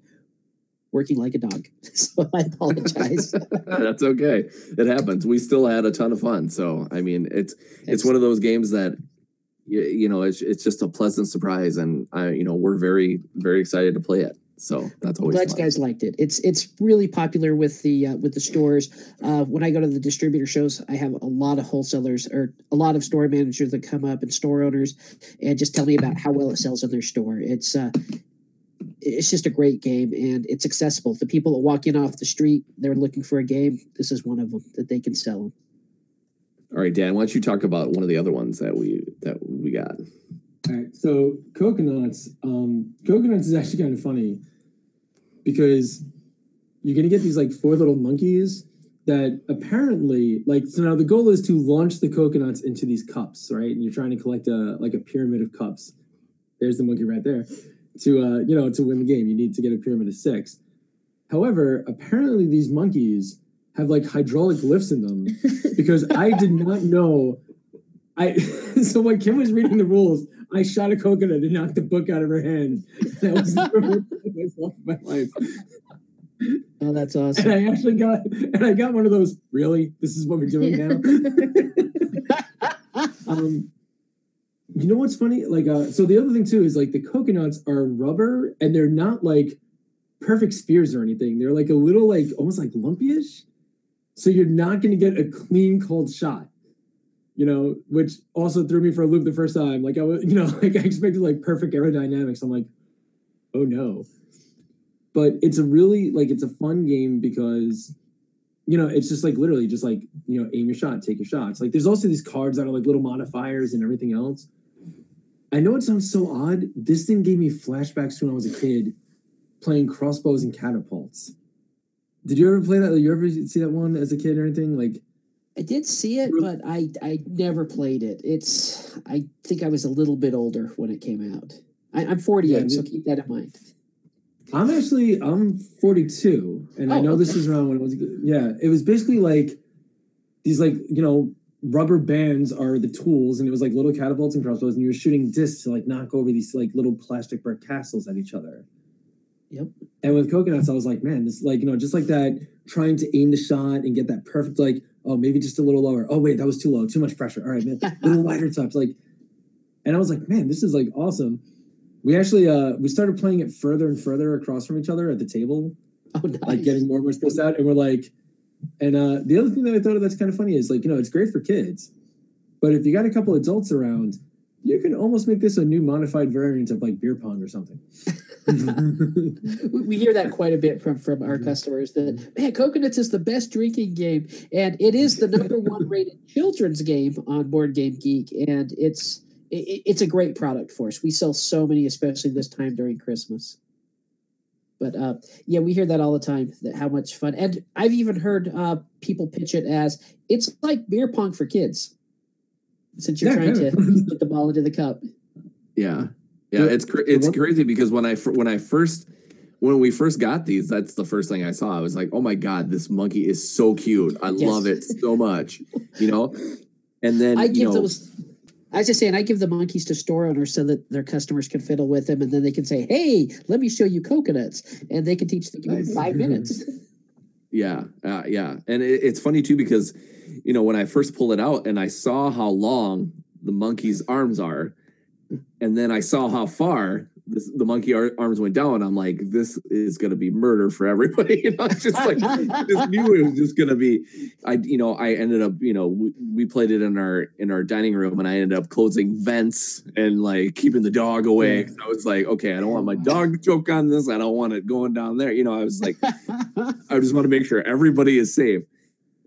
working like a dog. (laughs) So I apologize. (laughs) That's okay. It happens. We still had a ton of fun. So I mean, it's it's one of those games that you, you know it's it's just a pleasant surprise, and I you know we're very very excited to play it. So that's I'm always glad you guys liked it. It's it's really popular with the uh, with the stores. Uh, when I go to the distributor shows, I have a lot of wholesalers or a lot of store managers that come up and store owners and just tell me about how well it sells in their store. It's uh, it's just a great game and it's accessible. The people that walk in off the street, they're looking for a game. This is one of them that they can sell them. All right, Dan, why don't you talk about one of the other ones that we that we got? All right, so coconuts. Um, coconuts is actually kind of funny because you're gonna get these like four little monkeys that apparently like so now the goal is to launch the coconuts into these cups, right? And you're trying to collect a like a pyramid of cups. There's the monkey right there. To uh, you know, to win the game, you need to get a pyramid of six. However, apparently these monkeys have like hydraulic lifts in them (laughs) because I did not know. I (laughs) so when Kim was reading the rules, I shot a coconut and knocked the book out of her hand. That was the worst in my life. Oh, that's awesome. And. I actually got and I got one of those. Really, this is what we're doing now. (laughs) um, you know what's funny? Like, uh, so the other thing too is like the coconuts are rubber and they're not like perfect spheres or anything. They're like a little like almost like lumpyish. So you're not going to get a clean cold shot. You know, which also threw me for a loop the first time. Like I was, (laughs) you know, like I expected like perfect aerodynamics. I'm like, oh no. But it's a really like it's a fun game because you know, it's just like literally just like, you know, aim your shot, take your shots. Like there's also these cards that are like little modifiers and everything else. I know it sounds so odd. This thing gave me flashbacks to when I was a kid playing crossbows and catapults. Did you ever play that? Did You ever see that one as a kid or anything? Like, I did see it, but I I never played it. It's I think I was a little bit older when it came out. I, I'm 48, Yeah, so keep that in mind. I'm actually I'm 42, and I Oh, know this is around when it was. Yeah, it was basically like these like you know rubber bands are the tools, and it was like little catapults and crossbows, and you were shooting discs to like knock over these like little plastic brick castles at each other. Yep. And with coconuts, I was like, man, this like you know just like that, trying to aim the shot and get that perfect like oh maybe just a little lower. Oh wait, that was too low, too much pressure. All right, man, a (laughs) little wider touch like. And I was like, man, this is like awesome. We actually uh we started playing it further and further across from each other at the table, Oh, nice. like getting more and more spaced out, and we're like, and uh the other thing that I thought of that's kind of funny is like you know it's great for kids, but if you got a couple adults around, you can almost make this a new modified variant of like beer pong or something. (laughs) (laughs) we hear that quite a bit from from our customers that man coconuts is the best drinking game and it is the number (laughs) one rated children's game on board game geek and it's it, it's a great product for us. We sell so many especially this time during christmas. But uh yeah we hear that all the time that how much fun and i've even heard uh people pitch it as it's like beer pong for kids since you're Yeah, trying to put the ball into the cup. (laughs) Yeah, yeah, The- it's cra- it's one- crazy because when I when I first when we first got these, that's the first thing I saw. I was like, oh my god, this monkey is so cute. I Yes. love it so much, you know. And then I you give know, those. I was just saying, I give the monkeys to store owners so that their customers can fiddle with them, and then they can say, "Hey, let me show you coconuts," and they can teach the game in five minutes. (laughs) Yeah, uh, yeah, and it, it's funny too because you know when I first pulled it out and I saw how long the monkey's arms are, and then I saw how far this, the monkey ar- arms went down. I'm like, this is gonna be murder for everybody. (laughs) you know, just like just knew it was just gonna be. I you know I ended up you know we, we played it in our in our dining room and I ended up closing vents and like keeping the dog away. I was like, okay, I don't want my dog to choke on this. I don't want it going down there. You know, I was like. (laughs) I just want to make sure everybody is safe.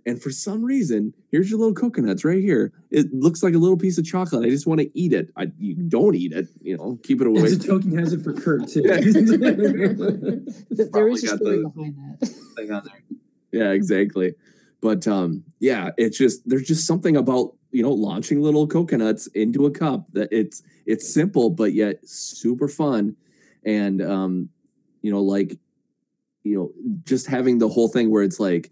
And for some reason, here's your little coconuts right here. It looks like a little piece of chocolate. I just want to eat it. I you don't eat it. You know, keep it away. It's a choking hazard for Kurt too. (laughs) there Probably is a story the- behind that. (laughs) thing on there. Yeah, exactly. But um, yeah, it's just there's just something about you know launching little coconuts into a cup that it's it's simple but yet super fun, and um, you know like you know just having the whole thing where it's like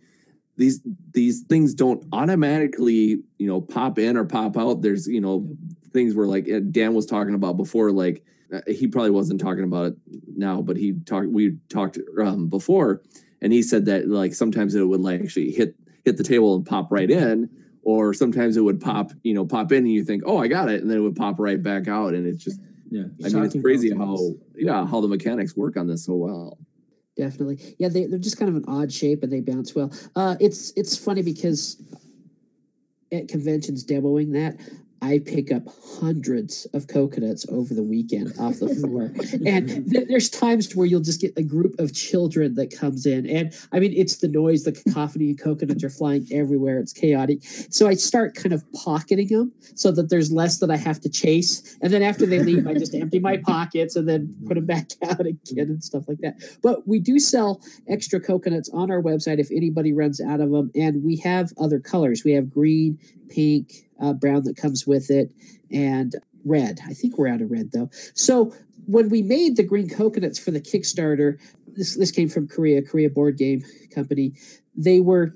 these these things don't automatically you know pop in or pop out. There's you know things where like Dan was talking about before, like uh, he probably wasn't talking about it now, but he talked we talked um, before and he said that like sometimes it would like actually hit hit the table and pop right in or sometimes it would pop you know pop in and you think oh i got it and then it would pop right back out and it's just yeah, i mean it's crazy how yeah how the mechanics work on this so well Definitely, yeah. They, they're just kind of an odd shape, and they bounce well. Uh, it's it's funny because at conventions demoing that, I pick up hundreds of coconuts over the weekend off the floor. and (laughs) th- there's times where you'll just get a group of children that comes in. And I mean, it's the noise, the cacophony, and coconuts are flying everywhere. It's chaotic. So I start kind of pocketing them so that there's less that I have to chase. And then after they leave, I just empty my pockets and then put them back (laughs) out again and stuff like that. But we do sell extra coconuts on our website if anybody runs out of them. And we have other colors. We have green, pink, uh, brown that comes with it, and red. I think we're out of red though. So when we made the green coconuts for the Kickstarter, this this came from Korea, Korea Board Game Company. They were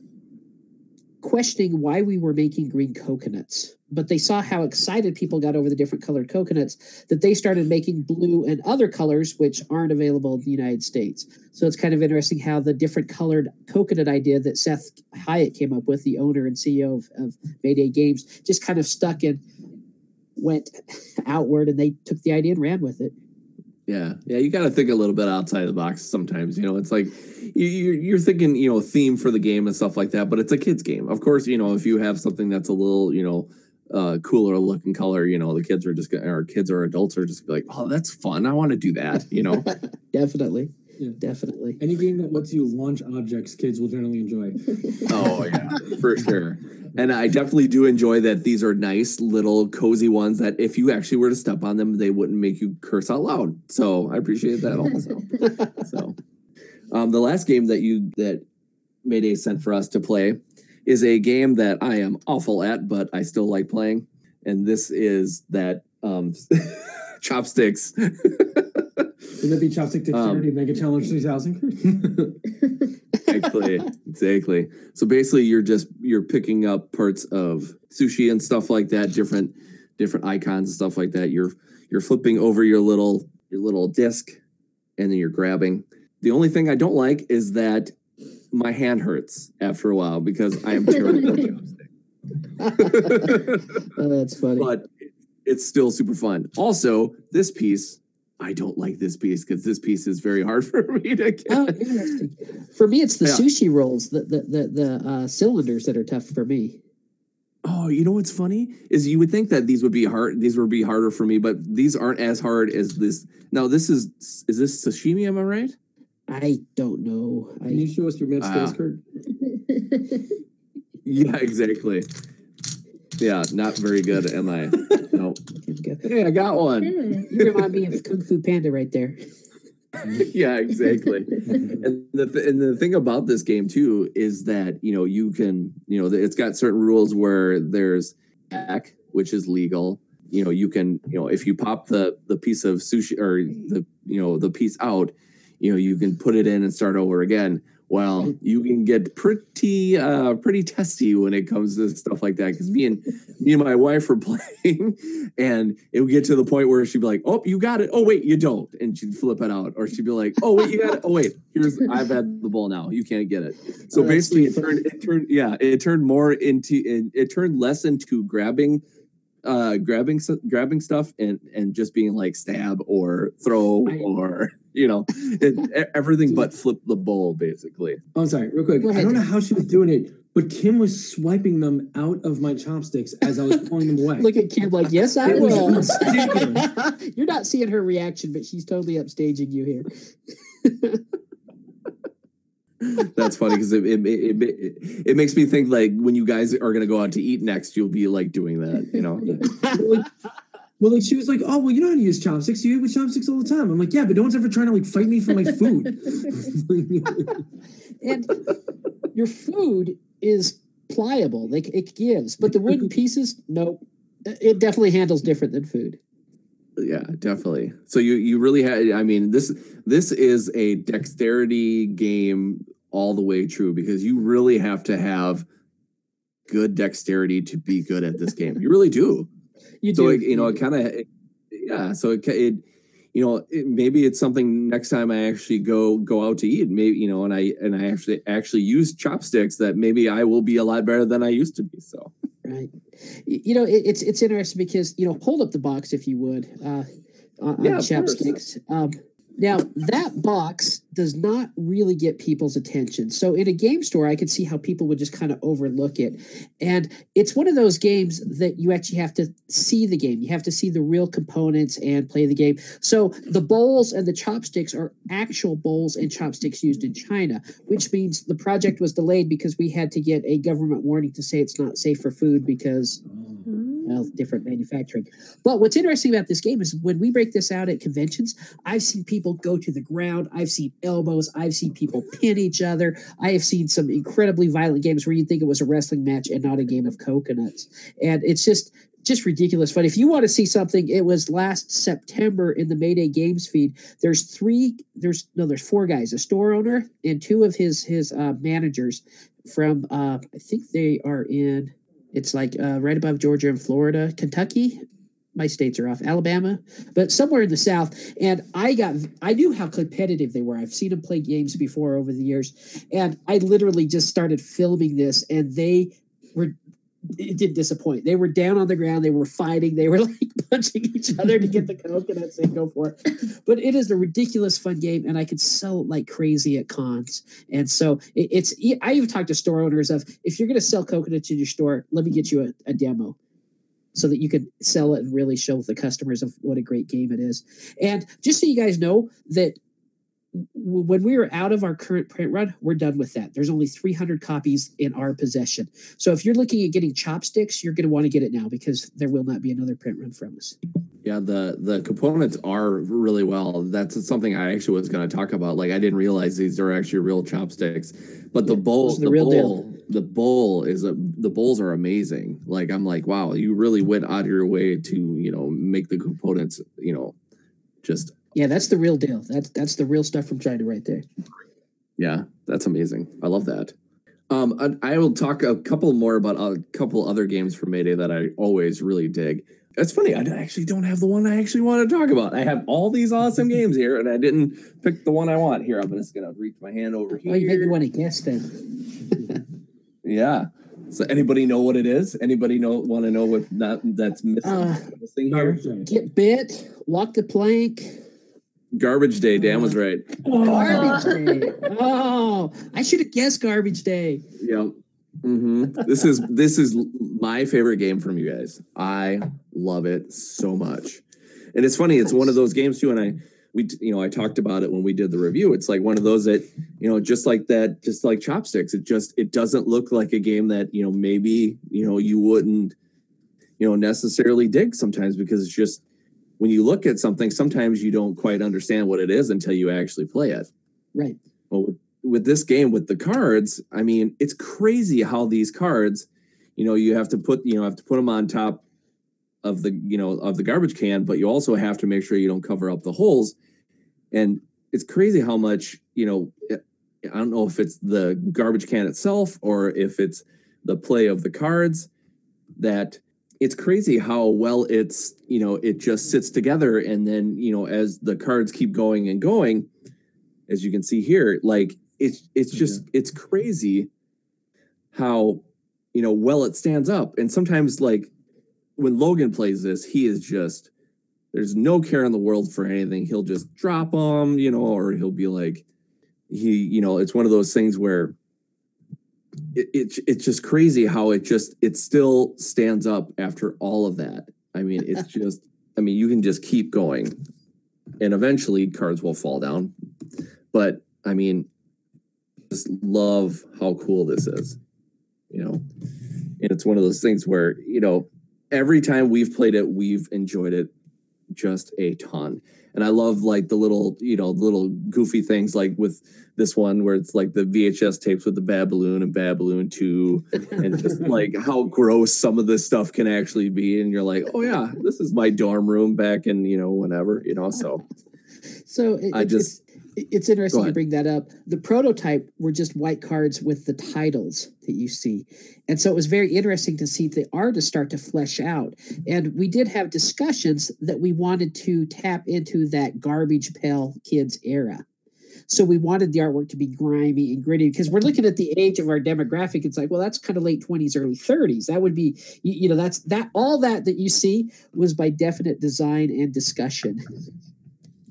questioning why we were making green coconuts, but they saw how excited people got over the different colored coconuts that they started making blue and other colors which aren't available in the United States. So it's kind of interesting how the different colored coconut idea that Seth Hiatt came up with, the owner and CEO of, of Mayday Games, just kind of stuck and went outward and they took the idea and ran with it. Yeah, yeah, you got to think a little bit outside the box sometimes. You know, it's like you, you're, you're thinking, you know, theme for the game and stuff like that, but it's a kids game. Of course, you know, if you have something that's a little, you know, uh, cooler looking color, you know, the kids are just gonna, or kids or adults are just like, oh, that's fun. I want to do that. You know, (laughs) Definitely. Yeah. Definitely. Any game that lets you launch objects, kids will generally enjoy. (laughs) oh yeah, for sure. And I definitely do enjoy that these are nice little cozy ones that if you actually were to step on them, they wouldn't make you curse out loud. So I appreciate that also. (laughs) so um, the last game that you that Mayday sent for us to play is a game that I am awful at, but I still like playing. And this is that um, (laughs) chopsticks. Would that be Chopstick Dexterity Um, Mega Challenge 3000? (laughs) exactly exactly. So basically you're just you're picking up parts of sushi and stuff like that different different icons and stuff like that. You're you're flipping over your little your little disc and then you're grabbing. The only thing i don't like is that my hand hurts after a while because i am terrible (laughs) at chopstick. Oh, that's funny. but it's still super fun. Also this piece i don't like this piece because this piece is very hard (laughs) for me to get Oh, interesting. For me, it's the Yeah. sushi rolls, the the the, the uh, cylinders that are tough for me. Oh, you know what's funny is you would think that these would be hard. These would be harder for me, but these aren't as hard as this. Now, this is is this sashimi? Am I right? I don't know. Can you I, show us your mid skills, Ah. Kurt? (laughs) Yeah, exactly. Yeah, not very good, am I? no. can go. Hey, I got one. Hmm, you remind me of Kung Fu Panda right there. (laughs) yeah, exactly. and the th- and the thing about this game too is that you know you can you know it's got certain rules where there's back, which is legal. You know you can you know if you pop the the piece of sushi or the you know the piece out, you know you can put it in and start over again. Well, you can get pretty uh pretty testy when it comes to stuff like that because me and me and my wife were (laughs) playing and it would get to the point where she'd be like, "Oh, you got it. Oh, wait, you don't," and she'd flip it out, or she'd be like, "Oh, wait, you got it. Oh, wait, here's I've had the ball now. You can't get it." So Oh, basically, it turned it turned yeah, it turned more into it, it turned less into grabbing, uh, grabbing grabbing stuff and and just being like stab or throw Right. (laughs) or you know it, everything but flip the bowl basically. Oh, I'm sorry, real quick. I don't know how she was doing it, but Kim was swiping them out of my chopsticks as I was pulling them away. (laughs) Look at Kim like, yes, I It was will. (laughs) ridiculous. You're not seeing her reaction, but she's totally upstaging you here. That's funny because it, it, it, it it makes me think like when you guys are gonna go out to eat next, you'll be like doing that, you know. (laughs) well, like, well, like she was like, "Oh, well, you know how to use chopsticks. You eat with chopsticks all the time." I'm like, "Yeah, but no one's ever trying to like fight me for my food." (laughs) and your food is pliable; like it gives, but the wooden pieces, nope. It definitely handles different than food. Yeah, definitely. So you you really had I mean this this is a dexterity game all the way true because you really have to have good dexterity to be good at this game. You really do. (laughs) You So do, it, you know it kind of yeah, so it, it you know it, maybe it's something next time I actually go go out to eat maybe you know and I and I actually actually use chopsticks that maybe I will be a lot better than I used to be. So right. You know, it, it's it's interesting because you know, hold up the box if you would, uh, on, Yeah, on chopsticks. Um, now that box does not really get people's attention. So in a game store, I could see how people would just kind of overlook it, and it's one of those games that you actually have to see the game. You have to see the real components and play the game. So the bowls and the chopsticks are actual bowls and chopsticks used in China, which means the project was delayed because we had to get a government warning to say it's not safe for food because oh. hmm. Different manufacturing. But what's interesting about this game is when we break this out at conventions, I've seen people go to the ground. I've seen elbows. I've seen people pin each other. I have seen some incredibly violent games where you'd think it was a wrestling match and not a game of coconuts. And it's just just ridiculous fun. If you want to see something, it was last September in the Mayday Games feed. There's three, there's no, there's four guys, a store owner and two of his his uh, managers from uh, I think they are in it's like uh, right above Georgia and Florida, Kentucky. My states are off, Alabama, but somewhere in the South. And I got, I knew how competitive they were. I've seen them play games before over the years, and I literally just started filming this, and they were it didn't disappoint. They were down on the ground. They were fighting. They were (laughs) like punching each other to get the (laughs) coconuts and go for it. But it is a ridiculous fun game, and I could sell it like crazy at cons. And so it, it's. I even talked to store owners of if you're going to sell coconuts in your store, let me get you a, a demo so that you could sell it and really show the customers of what a great game it is. And just so you guys know that when we are out of our current print run, we're done with that. There's only 300 copies in our possession. So if you're looking at getting chopsticks, you're going to want to get it now because there will not be another print run from us. Yeah, the the components are really well. That's something I actually was going to talk about. Like I didn't realize these are actually real chopsticks, but the Yeah, bowl, the, the bowl, deal. the bowl is a the bowls are amazing. Like I'm like, wow, you really went out of your way to you know make the components you know just Yeah, that's the real deal. That's that's the real stuff from China right there. Yeah, that's amazing. I love that. Um, I, I will talk a couple more about a couple other games from Mayday that I always really dig. It's funny, I actually don't have the one I actually want to talk about. I have all these awesome games here, and I didn't pick the one I want. Here, I'm just gonna reach my hand over here. Oh, you make me want to guess then. (laughs) Yeah. So, anybody know what it is? Anybody know want to know what that that's missing, Uh, missing here? Get bit, walk the plank. Garbage Day. Dan was right. Garbage day. (laughs) Oh, I should have guessed garbage day. Yep. hmm This is this is my favorite game from you guys. I love it so much, and it's funny. It's one of those games too. And I we you know I talked about it when we did the review. It's like one of those that you know just like that, just like chopsticks. It just it doesn't look like a game that you know maybe you know you wouldn't you know necessarily dig sometimes because it's just when you look at something sometimes you don't quite understand what it is until you actually play it Right. well with, with this game with the cards i mean it's crazy how these cards you know you have to put you know have to put them on top of the you know of the garbage can but you also have to make sure you don't cover up the holes and it's crazy how much you know eh, i don't know if it's the garbage can itself or if it's the play of the cards that it's crazy how well it's you know it just sits together and then you know as the cards keep going and going as you can see here like it's it's just it's crazy how you know well it stands up. And sometimes like when logan plays this he is just there's no care in the world for anything. He'll just drop them you know or he'll be like he you know it's one of those things where it, it it's just crazy how it just it still stands up after all of that. I mean it's (laughs) just i mean you can just keep going and eventually cards will fall down. But i mean just love how cool this is you know? And it's one of those things where you know every time we've played it we've enjoyed it just a ton. And i love like the little you know little goofy things like with this one where it's like the vhs tapes with the bad and bad 2 (laughs) and just like how gross some of this stuff can actually be. And you're like oh yeah this is my dorm room back in you know whenever you know so So it, I just- it's, it's interesting to bring that up. The prototype were just white cards with the titles that you see, and so it was very interesting to see the artist start to flesh out. And we did have discussions that we wanted to tap into that garbage pail kids era. So we wanted the artwork to be grimy and gritty because we're looking at the age of our demographic. It's like, well, that's kind of late twenties, early thirties. That would be, you, you know, that's that. All that that you see was by definite design and discussion.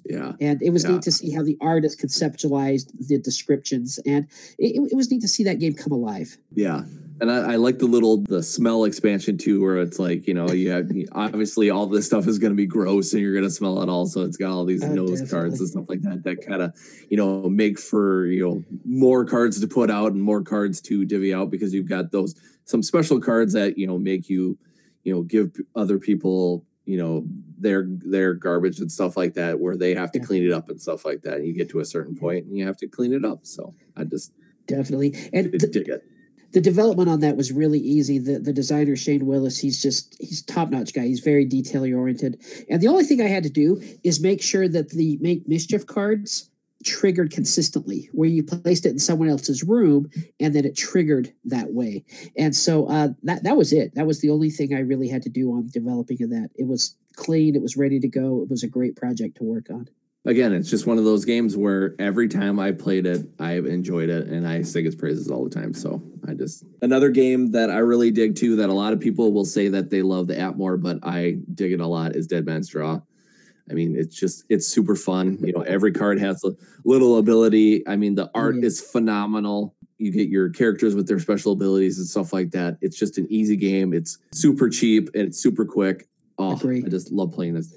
Yeah And it was Yeah. neat to see how the artist conceptualized the descriptions, and it, it was neat to see that game come alive. Yeah. And I, I like the little the smell expansion too, where it's like you know you have (laughs) obviously all this stuff is going to be gross and you're going to smell it all. So it's got all these Oh, nose definitely. cards and stuff like that that kind of you know make for you know more cards to put out and more cards to divvy out because you've got those some special cards that you know make you you know give other people you know their their garbage and stuff like that where they have to Yeah. clean it up and stuff like that. And you get to a certain point and you have to clean it up. So I just Definitely, and dig the, it. the development on that was really easy. The the designer Shane Willis, he's just he's top notch guy. He's very detail oriented. And the only thing I had to do is make sure that the make mischief cards triggered consistently, where you placed it in someone else's room and then it triggered that way. And so uh, that that was it. That was the only thing I really had to do on developing of that. It was clean. It was ready to go. It was a great project to work on again, it's just one of those games where every time I played it, I've enjoyed it and I sing its praises all the time. So I just another game that I really dig too that a lot of people will say that they love the app more, but I dig it a lot is Dead Man's Draw. I mean, it's just it's super fun. You know, (laughs) every card has a little ability. I mean, the art mm-hmm. is phenomenal. You get your characters with their special abilities and stuff like that. It's just an easy game. It's super cheap and it's super quick. Oh, I just love playing this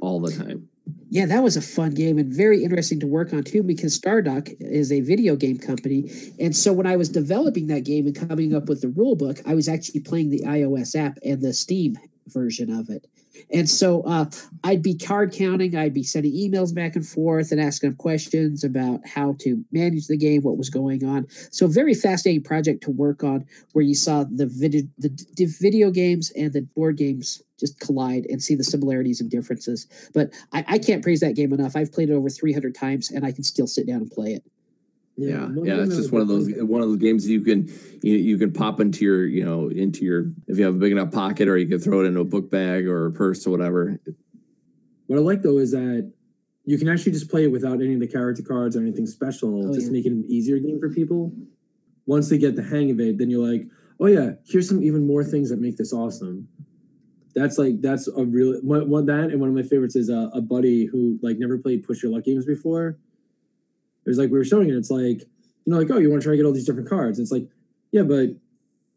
all the time. Yeah, that was a fun game and very interesting to work on too because Stardock is a video game company. And so when I was developing that game and coming up with the rule book, I was actually playing the iOS app and the Steam version of it. And so uh, I'd be card counting, I'd be sending emails back and forth and asking them questions about how to manage the game, what was going on. So very fascinating project to work on where you saw the video, the, the video games and the board games just collide and see the similarities and differences. But I, I can't praise that game enough. I've played it over 300 times and I can still sit down and play it. Yeah, yeah, yeah it's just one of those one of those games you can you, you can pop into your you know into your if you have a big enough pocket or you can throw it into a book bag or a purse or whatever. What I like though is that you can actually just play it without any of the character cards or anything special, oh, just yeah. make it an easier game for people. Once they get the hang of it, then you're like, oh yeah, here's some even more things that make this awesome that's like that's a real one, one that and one of my favorites is a, a buddy who like never played push your luck games before. Was like we were showing it. It's like you know, like oh, you want to try to get all these different cards. It's like yeah, but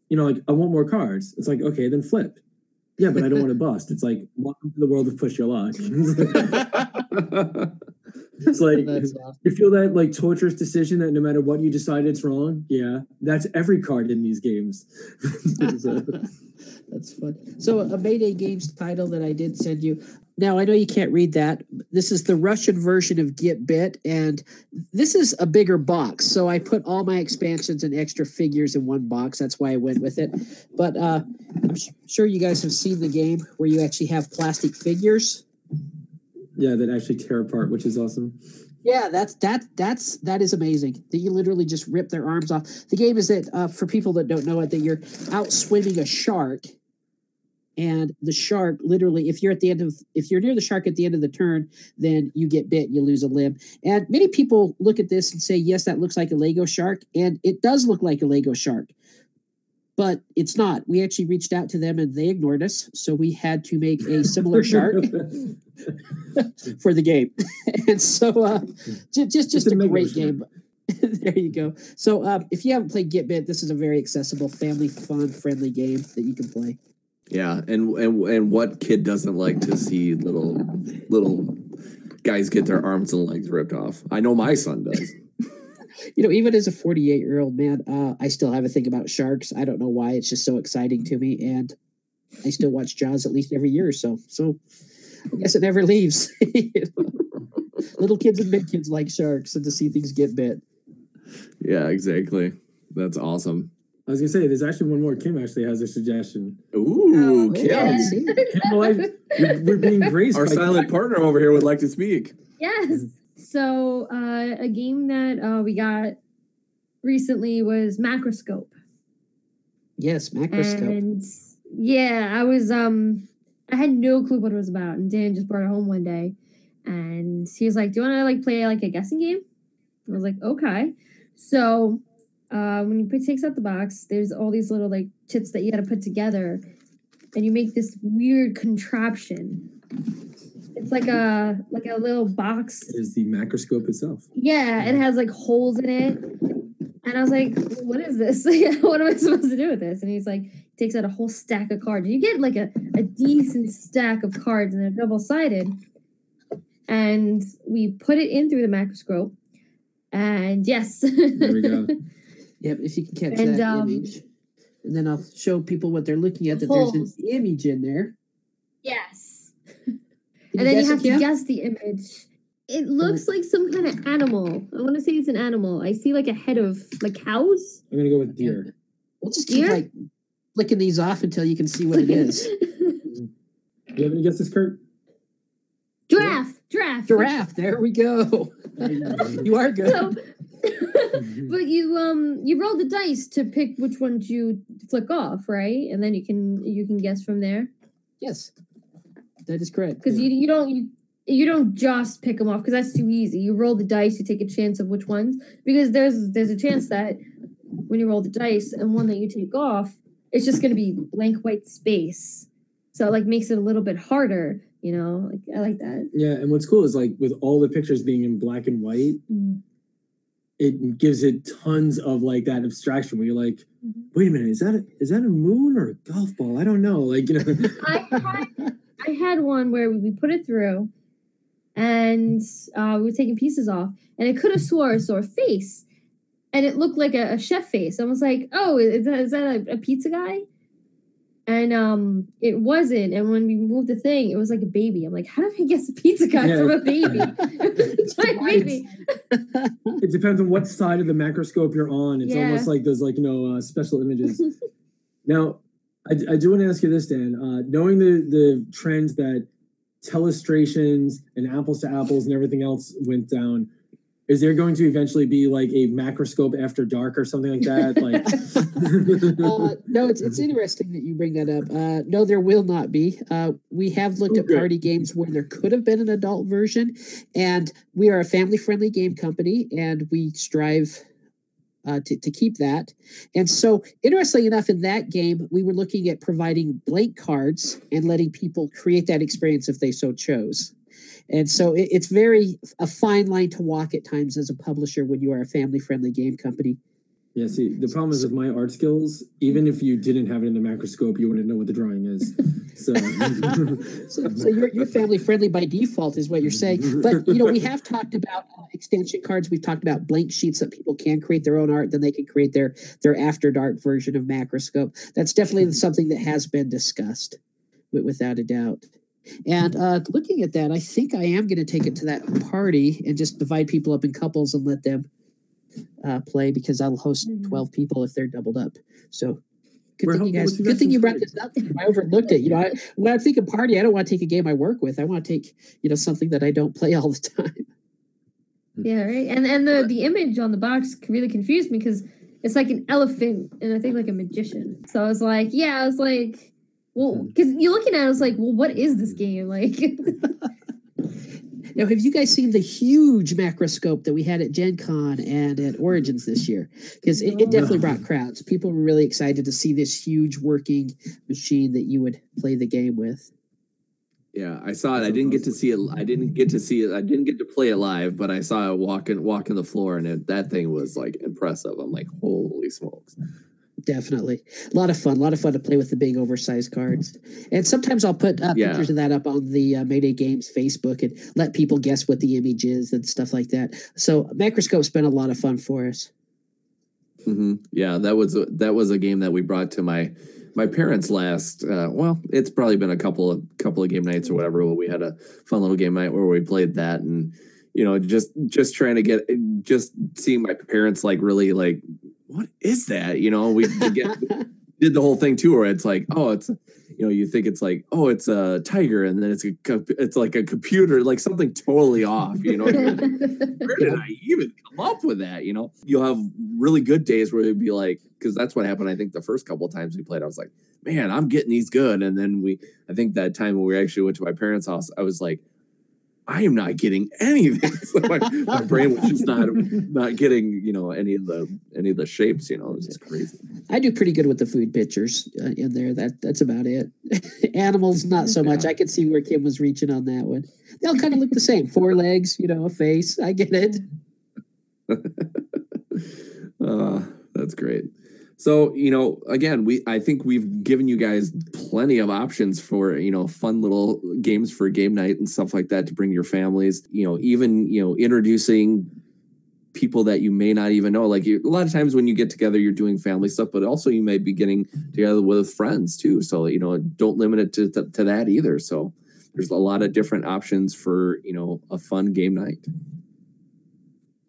you know, like I want more cards. It's like okay, then flip. Yeah, but I don't want to bust. It's like welcome to the world of push your luck. (laughs) it's like awesome. you feel that like torturous decision that no matter what you decide it's wrong. Yeah, that's every card in these games. so. (laughs) That's fun. So a Mayday Games title that I did send you. Now I know you can't read that. This is the Russian version of Get Bit, and this is a bigger box. So I put all my expansions and extra figures in one box. That's why I went with it. But uh, I'm sure you guys have seen the game where you actually have plastic figures. Yeah, that actually tear apart, which is awesome. Yeah, that's that that's that is amazing. That you literally just rip their arms off. The game is that uh, for people that don't know it, that you're out swimming a shark, and the shark literally, if you're at the end of if you're near the shark at the end of the turn, then you get bit, you lose a limb. And many people look at this and say, yes, that looks like a Lego shark, and it does look like a Lego shark but it's not. We actually reached out to them and they ignored us. So we had to make a similar (laughs) shark (laughs) for the game. (laughs) and so uh, just, just, just a great game. there you go. So uh, if you haven't played Get Bit, this is a very accessible, family fun, friendly game that you can play. Yeah, and and and what kid doesn't like to see little little guys get their arms and legs ripped off? I know my son does (laughs) you know, even as a 48 year old man, uh, I still have a thing about sharks. I don't know why. It's just so exciting to me. And I still watch Jaws at least every year or so. So I guess it never leaves. (laughs) you know? Little kids and big kids like sharks and to see things get bit. Yeah, exactly. That's awesome. I was gonna say, there's actually one more. Kim actually has a suggestion. Ooh, oh, Kim! Yes. Kim we're, we're being (laughs) graced. Our silent partner over here would like to speak. Yes. So uh, a game that uh, we got recently was Macroscope. Yes, Macroscope. And yeah, I was um I had no clue what it was about, and Dan just brought it home one day, and he was like, "Do you want to like play like a guessing game?" I was like, "Okay." So uh, when you put takes out the box, there's all these little like chits that you got to put together, and you make this weird contraption it's like a like a little box. It is the macroscope itself. Yeah, it has like holes in it. And I was like, what is this? (laughs) what am I supposed to do with this? And he's like, takes out a whole stack of cards. You get like a, a decent stack of cards and they're double sided. And we put it in through the macroscope. And yes. there we go. (laughs) Yep, if you can catch and, that um, image. And then I'll show people what they're looking at that holes. there's an image in there. Yes and then you have to guess the image. It looks like some kind of animal. I want to say it's an animal. I see like a head of like cows. I'm gonna go with deer. We'll just keep Deer? like flicking these off until you can see what it is. Do (laughs) you have any guesses, Kurt? giraffe, giraffe, Giraffe. There we go. (laughs) you are good. So, (laughs) but you um you roll the dice to pick which ones you flick off, right? And then you can you can guess from there yes, that is correct. because you you don't you, you don't just pick them off because that's too easy. You roll the dice, you take a chance of which ones because there's there's a chance that when you roll the dice and one that you take off, it's just gonna be blank white space. So it like makes it a little bit harder, you know. Like I like that. Yeah, and what's cool is like with all the pictures being in black and white, it gives it tons of like that abstraction where you're like, wait a minute, is that a, is that a moon or a golf ball? I don't know. Like you know, (laughs) I had I had one where we put it through, and uh, we were taking pieces off, and I could have swore I saw a face, and it looked like a, a chef face. I was like, "Oh, is that, is that a, a pizza guy?" And um, it wasn't. And when we moved the thing, it was like a baby. I'm like, "How do I guess a pizza guy Yeah. from a baby?" (laughs) It's like baby. it depends on what side of the macroscope you're on. It's Yeah. almost like those like you know uh, special images. (laughs) now, I, I do want to ask you this, Dan. Uh, knowing the the trends that telestrations and apples to apples and everything else went down, is there going to eventually be like a macroscope after dark or something like that? Like, (laughs) (laughs) uh, no, it's it's interesting that you bring that up. Uh, no, there will not be. Uh, we have looked at party games where there could have been an adult version, and we are a family friendly game company, and we strive. Uh, to, to keep that. And so, interestingly enough, in that game, we were looking at providing blank cards and letting people create that experience if they so chose. And so, it, it's very a fine line to walk at times as a publisher when you are a family friendly game company. yeah. See, the problem is with my art skills. Even if you didn't have it in the macroscope, you wouldn't know what the drawing is. So, (laughs) So, so you're, you're family friendly by default, is what you're saying. But you know, we have talked about uh, extension cards. We've talked about blank sheets that people can create their own art. Then they can create their their after dark version of Macroscope. That's definitely something that has been discussed, without a doubt. And uh, looking at that, I think I am going to take it to that party and just divide people up in couples and let them uh, play because I'll host Mhm. twelve people if they're doubled up. So. Good We're thing you guys. Good thing you brought this up. I overlooked it. You know, I, when I'm thinking party, I don't want to take a game I work with. I want to take, you know, something that I don't play all the (laughs) time. Yeah, right. And and the the image on the box really confused me because it's like an elephant and I think like a magician. So I was like, yeah, I was like, well, hmm. because you're looking at it, I like, well, what is this game like? Now, have you guys seen the huge macroscope that we had at Gen Con and at Origins this year? Because it, it oh. definitely brought crowds. People were really excited to see this huge working machine that you would play the game with. Yeah, I saw it. I didn't get to see it. I didn't get to see it. I didn't get to play it live, but I saw it walking walking the floor, and it, that thing was like impressive. I'm like, holy smokes! Definitely. A lot of fun. A lot of fun to play with the big oversized cards. And sometimes I'll put uh, Yeah. pictures of that up on the uh, Mayday Games Facebook and let people guess what the image is and stuff like that. So Macroscope's been a lot of fun for us. hmm Yeah, that was a, that was a game that we brought to my my parents last. Uh, well, it's probably been a couple of couple of game nights or whatever. But we had a fun little game night where we played that, and you know, just just trying to get just seeing my parents like really like, what is that? You know, we, we get (laughs) did the whole thing too, where it's like, oh, it's you know, you think it's like, oh, it's a tiger, and then it's a it's like a computer, like something totally off. You know, (laughs) where did I even come up with that? You know, you'll have really good days where it'd be like, because that's what happened. I think the first couple of times we played, I was like, man, I'm getting these good, and then we, I think that time when we actually went to my parents' house, I was like. I am not getting anything. (laughs) So my, my brain was just not (laughs) not getting you know any of the any of the shapes. You know, it was just crazy. I do pretty good with the food pictures uh, in there. That that's about it. (laughs) Animals, not so much. Yeah. I could see where Kim was reaching on that one. They all kind of look the same. Four legs, you know, a face. I get it. Uh, that's great. So, you know, again, we I think we've given you guys plenty of options for, you know, fun little games for game night and stuff like that to bring your families, you know, even, you know, introducing people that you may not even know. Like you, a lot of times when you get together, you're doing family stuff, but also you may be getting together with friends too. So, you know, don't limit it to, to, to that either. So there's a lot of different options for, you know, a fun game night.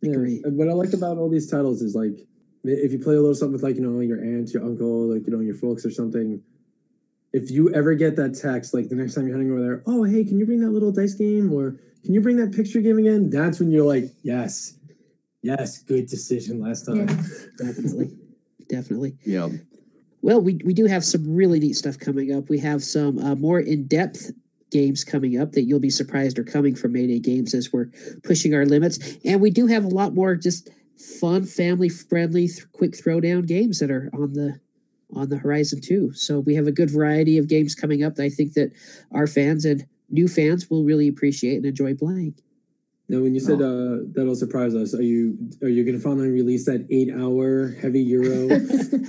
Yeah, and what I like about all these titles is like if you play a little something with like you know your aunt, your uncle, like you know your folks or something. If you ever get that text, like the next time you're heading over there, oh hey, can you bring that little dice game or can you bring that picture game again? That's when you're like, yes, yes, good decision last time. (laughs) Definitely. Definitely. Yeah. Well, we, we do have some really neat stuff coming up. We have some uh, more in depth games coming up that you'll be surprised are coming from Mayday Games as we're pushing our limits. And we do have a lot more just fun, family friendly, th- quick throwdown games that are on the on the horizon too. So we have a good variety of games coming up that I think that our fans and new fans will really appreciate and enjoy playing. Now, when you said uh, that'll surprise us, are you are you going to finally release that eight hour heavy euro? (laughs)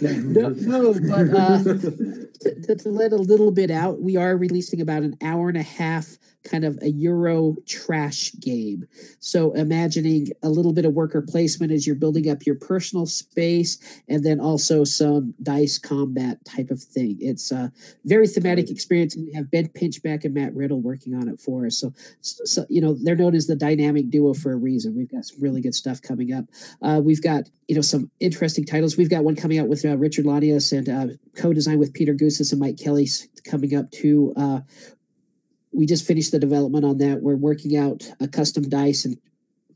no, no, but uh, to, to, to let a little bit out, we are releasing about an hour and a half kind of a Euro trash game. So imagining a little bit of worker placement as you're building up your personal space and then also some dice combat type of thing. It's a very thematic experience. And we have Ben Pinchback and Matt Riddle working on it for us. So, so you know, they're known as the dynamic duo for a reason. We've got some really good stuff coming up. Uh, we've got, you know, some interesting titles. We've got one coming out with uh, Richard Launius and uh, co-designed with Peter Gousis and Mike Kelly coming up to uh, we just finished the development on that. We're working out a custom dice and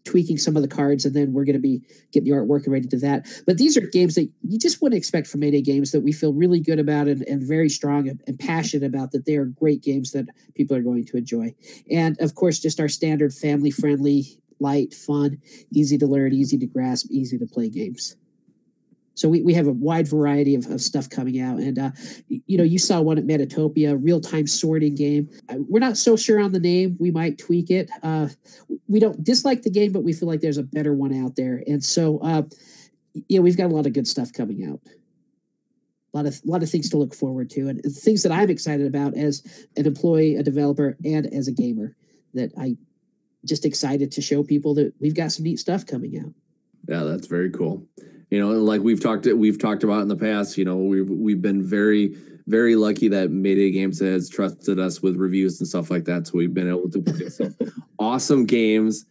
tweaking some of the cards, and then we're going to be getting the artwork and ready to that. But these are games that you just wouldn't expect from Mayday Games that we feel really good about and, and very strong and, and passionate about. That they are great games that people are going to enjoy, and of course, just our standard family friendly, light, fun, easy to learn, easy to grasp, easy to play games. So we, we have a wide variety of, of stuff coming out. And, uh, you know, you saw one at Metatopia, real time sorting game. We're not so sure on the name. We might tweak it. Uh, we don't dislike the game, but we feel like there's a better one out there. And so, uh, yeah, we've got a lot of good stuff coming out. A lot of a lot of things to look forward to, and things that I'm excited about as an employee, a developer, and as a gamer. That I just excited to show people that we've got some neat stuff coming out. Yeah, that's very cool you know like we've talked we've talked about in the past you know we've we've been very very lucky that mayday games has trusted us with reviews and stuff like that. So we've been able to put some (laughs) awesome games.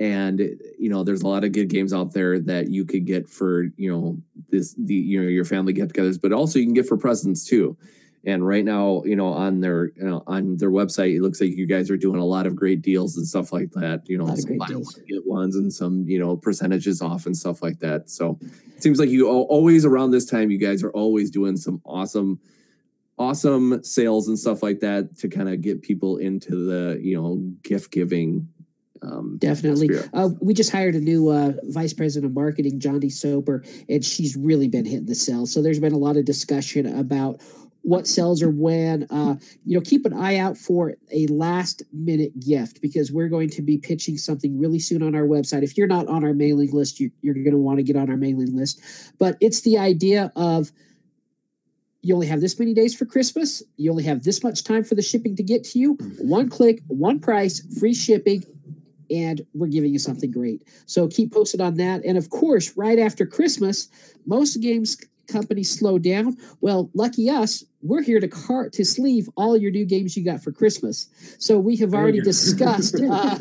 And you know there's a lot of good games out there that you could get for you know this the you know your family get-togethers but also you can get for presents too and right now you know on their you know, on their website it looks like you guys are doing a lot of great deals and stuff like that you know some buy one get ones and some you know percentages off and stuff like that so it seems like you always around this time you guys are always doing some awesome awesome sales and stuff like that to kind of get people into the you know gift giving um, Definitely. Uh, we just hired a new uh, vice president of marketing, John D. Soper, and she's really been hitting the sales. So there's been a lot of discussion about what sells or when. Uh, you know, keep an eye out for a last minute gift because we're going to be pitching something really soon on our website. If you're not on our mailing list, you, you're going to want to get on our mailing list. But it's the idea of you only have this many days for Christmas. You only have this much time for the shipping to get to you. One click, one price, free shipping, and we're giving you something great. So keep posted on that. And of course, right after Christmas, most games companies slow down. Well, lucky us, we're here to cart to sleeve all your new games you got for Christmas. So we have already discussed (laughs) uh,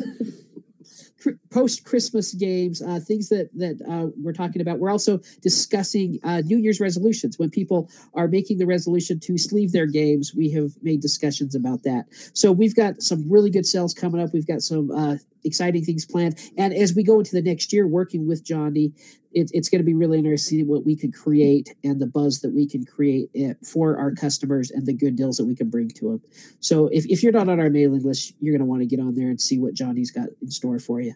post Christmas games, uh, things that that uh, we're talking about. We're also discussing uh, New Year's resolutions. When people are making the resolution to sleeve their games, we have made discussions about that. So we've got some really good sales coming up. We've got some uh, exciting things planned. And as we go into the next year, working with Johnny, it, it's going to be really interesting what we can create and the buzz that we can create eh, for our customers and the good deals that we can bring to them. So if, if you're not on our mailing list, you're going to want to get on there and see what Johnny's got in store for you.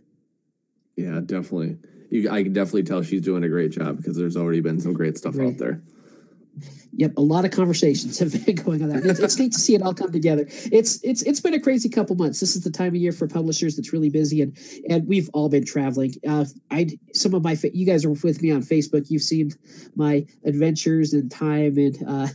Yeah, definitely. You, I can definitely tell she's doing a great job because there's already been some great stuff right. out there. Yep, a lot of conversations have been (laughs) going on that. It's, it's neat to see it all come together. It's it's it's been a crazy couple months. This is the time of year for publishers that's really busy, and and we've all been traveling. Uh, I some of my you guys are with me on Facebook. You've seen my adventures and time and uh,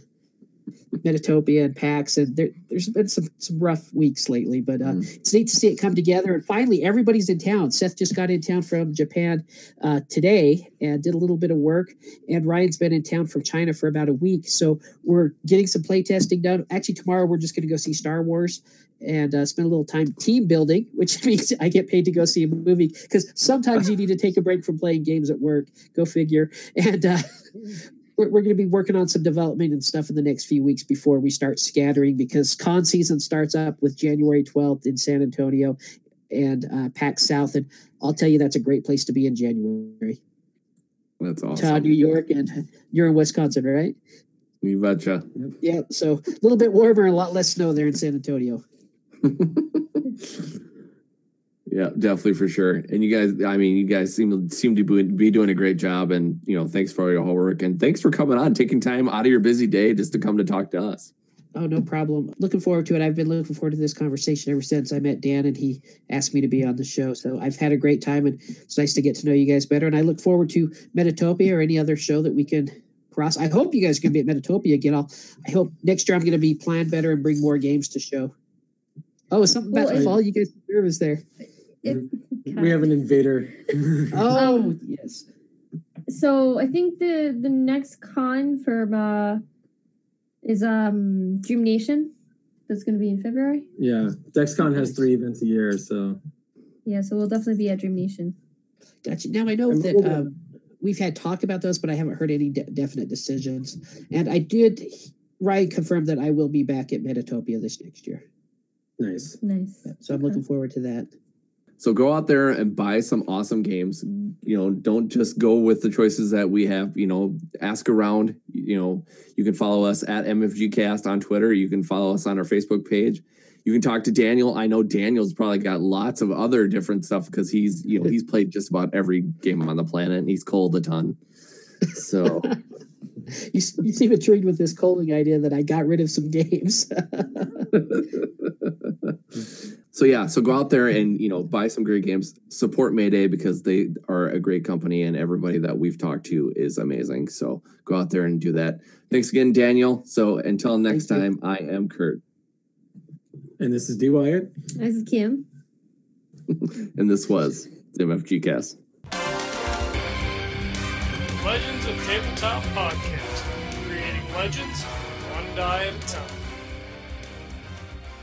Metatopia and PAX, and there, there's been some some rough weeks lately, but uh, Mm. it's neat to see it come together. And finally, everybody's in town. Seth just got in town from Japan uh, today and did a little bit of work, and Ryan's been in town from China for about a week. So we're getting some play testing done. Actually, tomorrow we're just going to go see Star Wars and uh, spend a little time team building, which (laughs) means I get paid to go see a movie because sometimes you need to take a break from playing games at work. Go figure. And uh, (laughs) we're, we're going to be working on some development and stuff in the next few weeks before we start scattering because con season starts up with January 12th in San Antonio and uh, PAX South. And I'll tell you, that's a great place to be in January. That's awesome. New York, and you're in Wisconsin, right? You betcha. Yeah. So a little bit warmer a lot less snow there in San Antonio. (laughs) Yeah, definitely for sure. And you guys, I mean, you guys seem seem to be, be doing a great job. And you know, thanks for all your hard work and thanks for coming on, taking time out of your busy day just to come to talk to us. Oh, no problem. Looking forward to it. I've been looking forward to this conversation ever since I met Dan and he asked me to be on the show. So I've had a great time and it's nice to get to know you guys better. And I look forward to Metatopia or any other show that we can cross. I hope you guys can be at Metatopia again. I'll, I hope next year I'm going to be planned better and bring more games to show. Oh, something about Well, to I- fall? You guys nervous there? (laughs) We have an invader. (laughs) (laughs) Oh, Um, yes. So I think the the next con for uh is um DreamNation. That's going to be in February. yeah, DexCon has three events a year, so Yeah, so we'll definitely be at DreamNation. Gotcha. Now I know And that We'll um, we've had talk about those, but I haven't heard any de- definite decisions. And I did, Ryan confirmed that I will be back at Metatopia this next year. nice. Nice. So I'm looking forward to that. So go out there and buy some awesome games. You know, don't just go with the choices that we have. You know, ask around. You know, you can follow us at MFGcast on Twitter. You can follow us on our Facebook page. You can talk to Daniel. I know Daniel's probably got lots of other different stuff because he's you know he's played just about every game on the planet and he's cold a ton. So (laughs) You, you seem intrigued with this calling idea that I got rid of some games. (laughs) (laughs) so yeah, so go out there and you know buy some great games. Support Mayday because they are a great company and everybody that we've talked to is amazing. So go out there and do that. Thanks again, Daniel. So until next Thank time, I am Kurt, And this is D Wyatt. This is Kim. (laughs) and this was the MFG Cast. Legends of Tabletop Podcast. Creating legends one die at a time.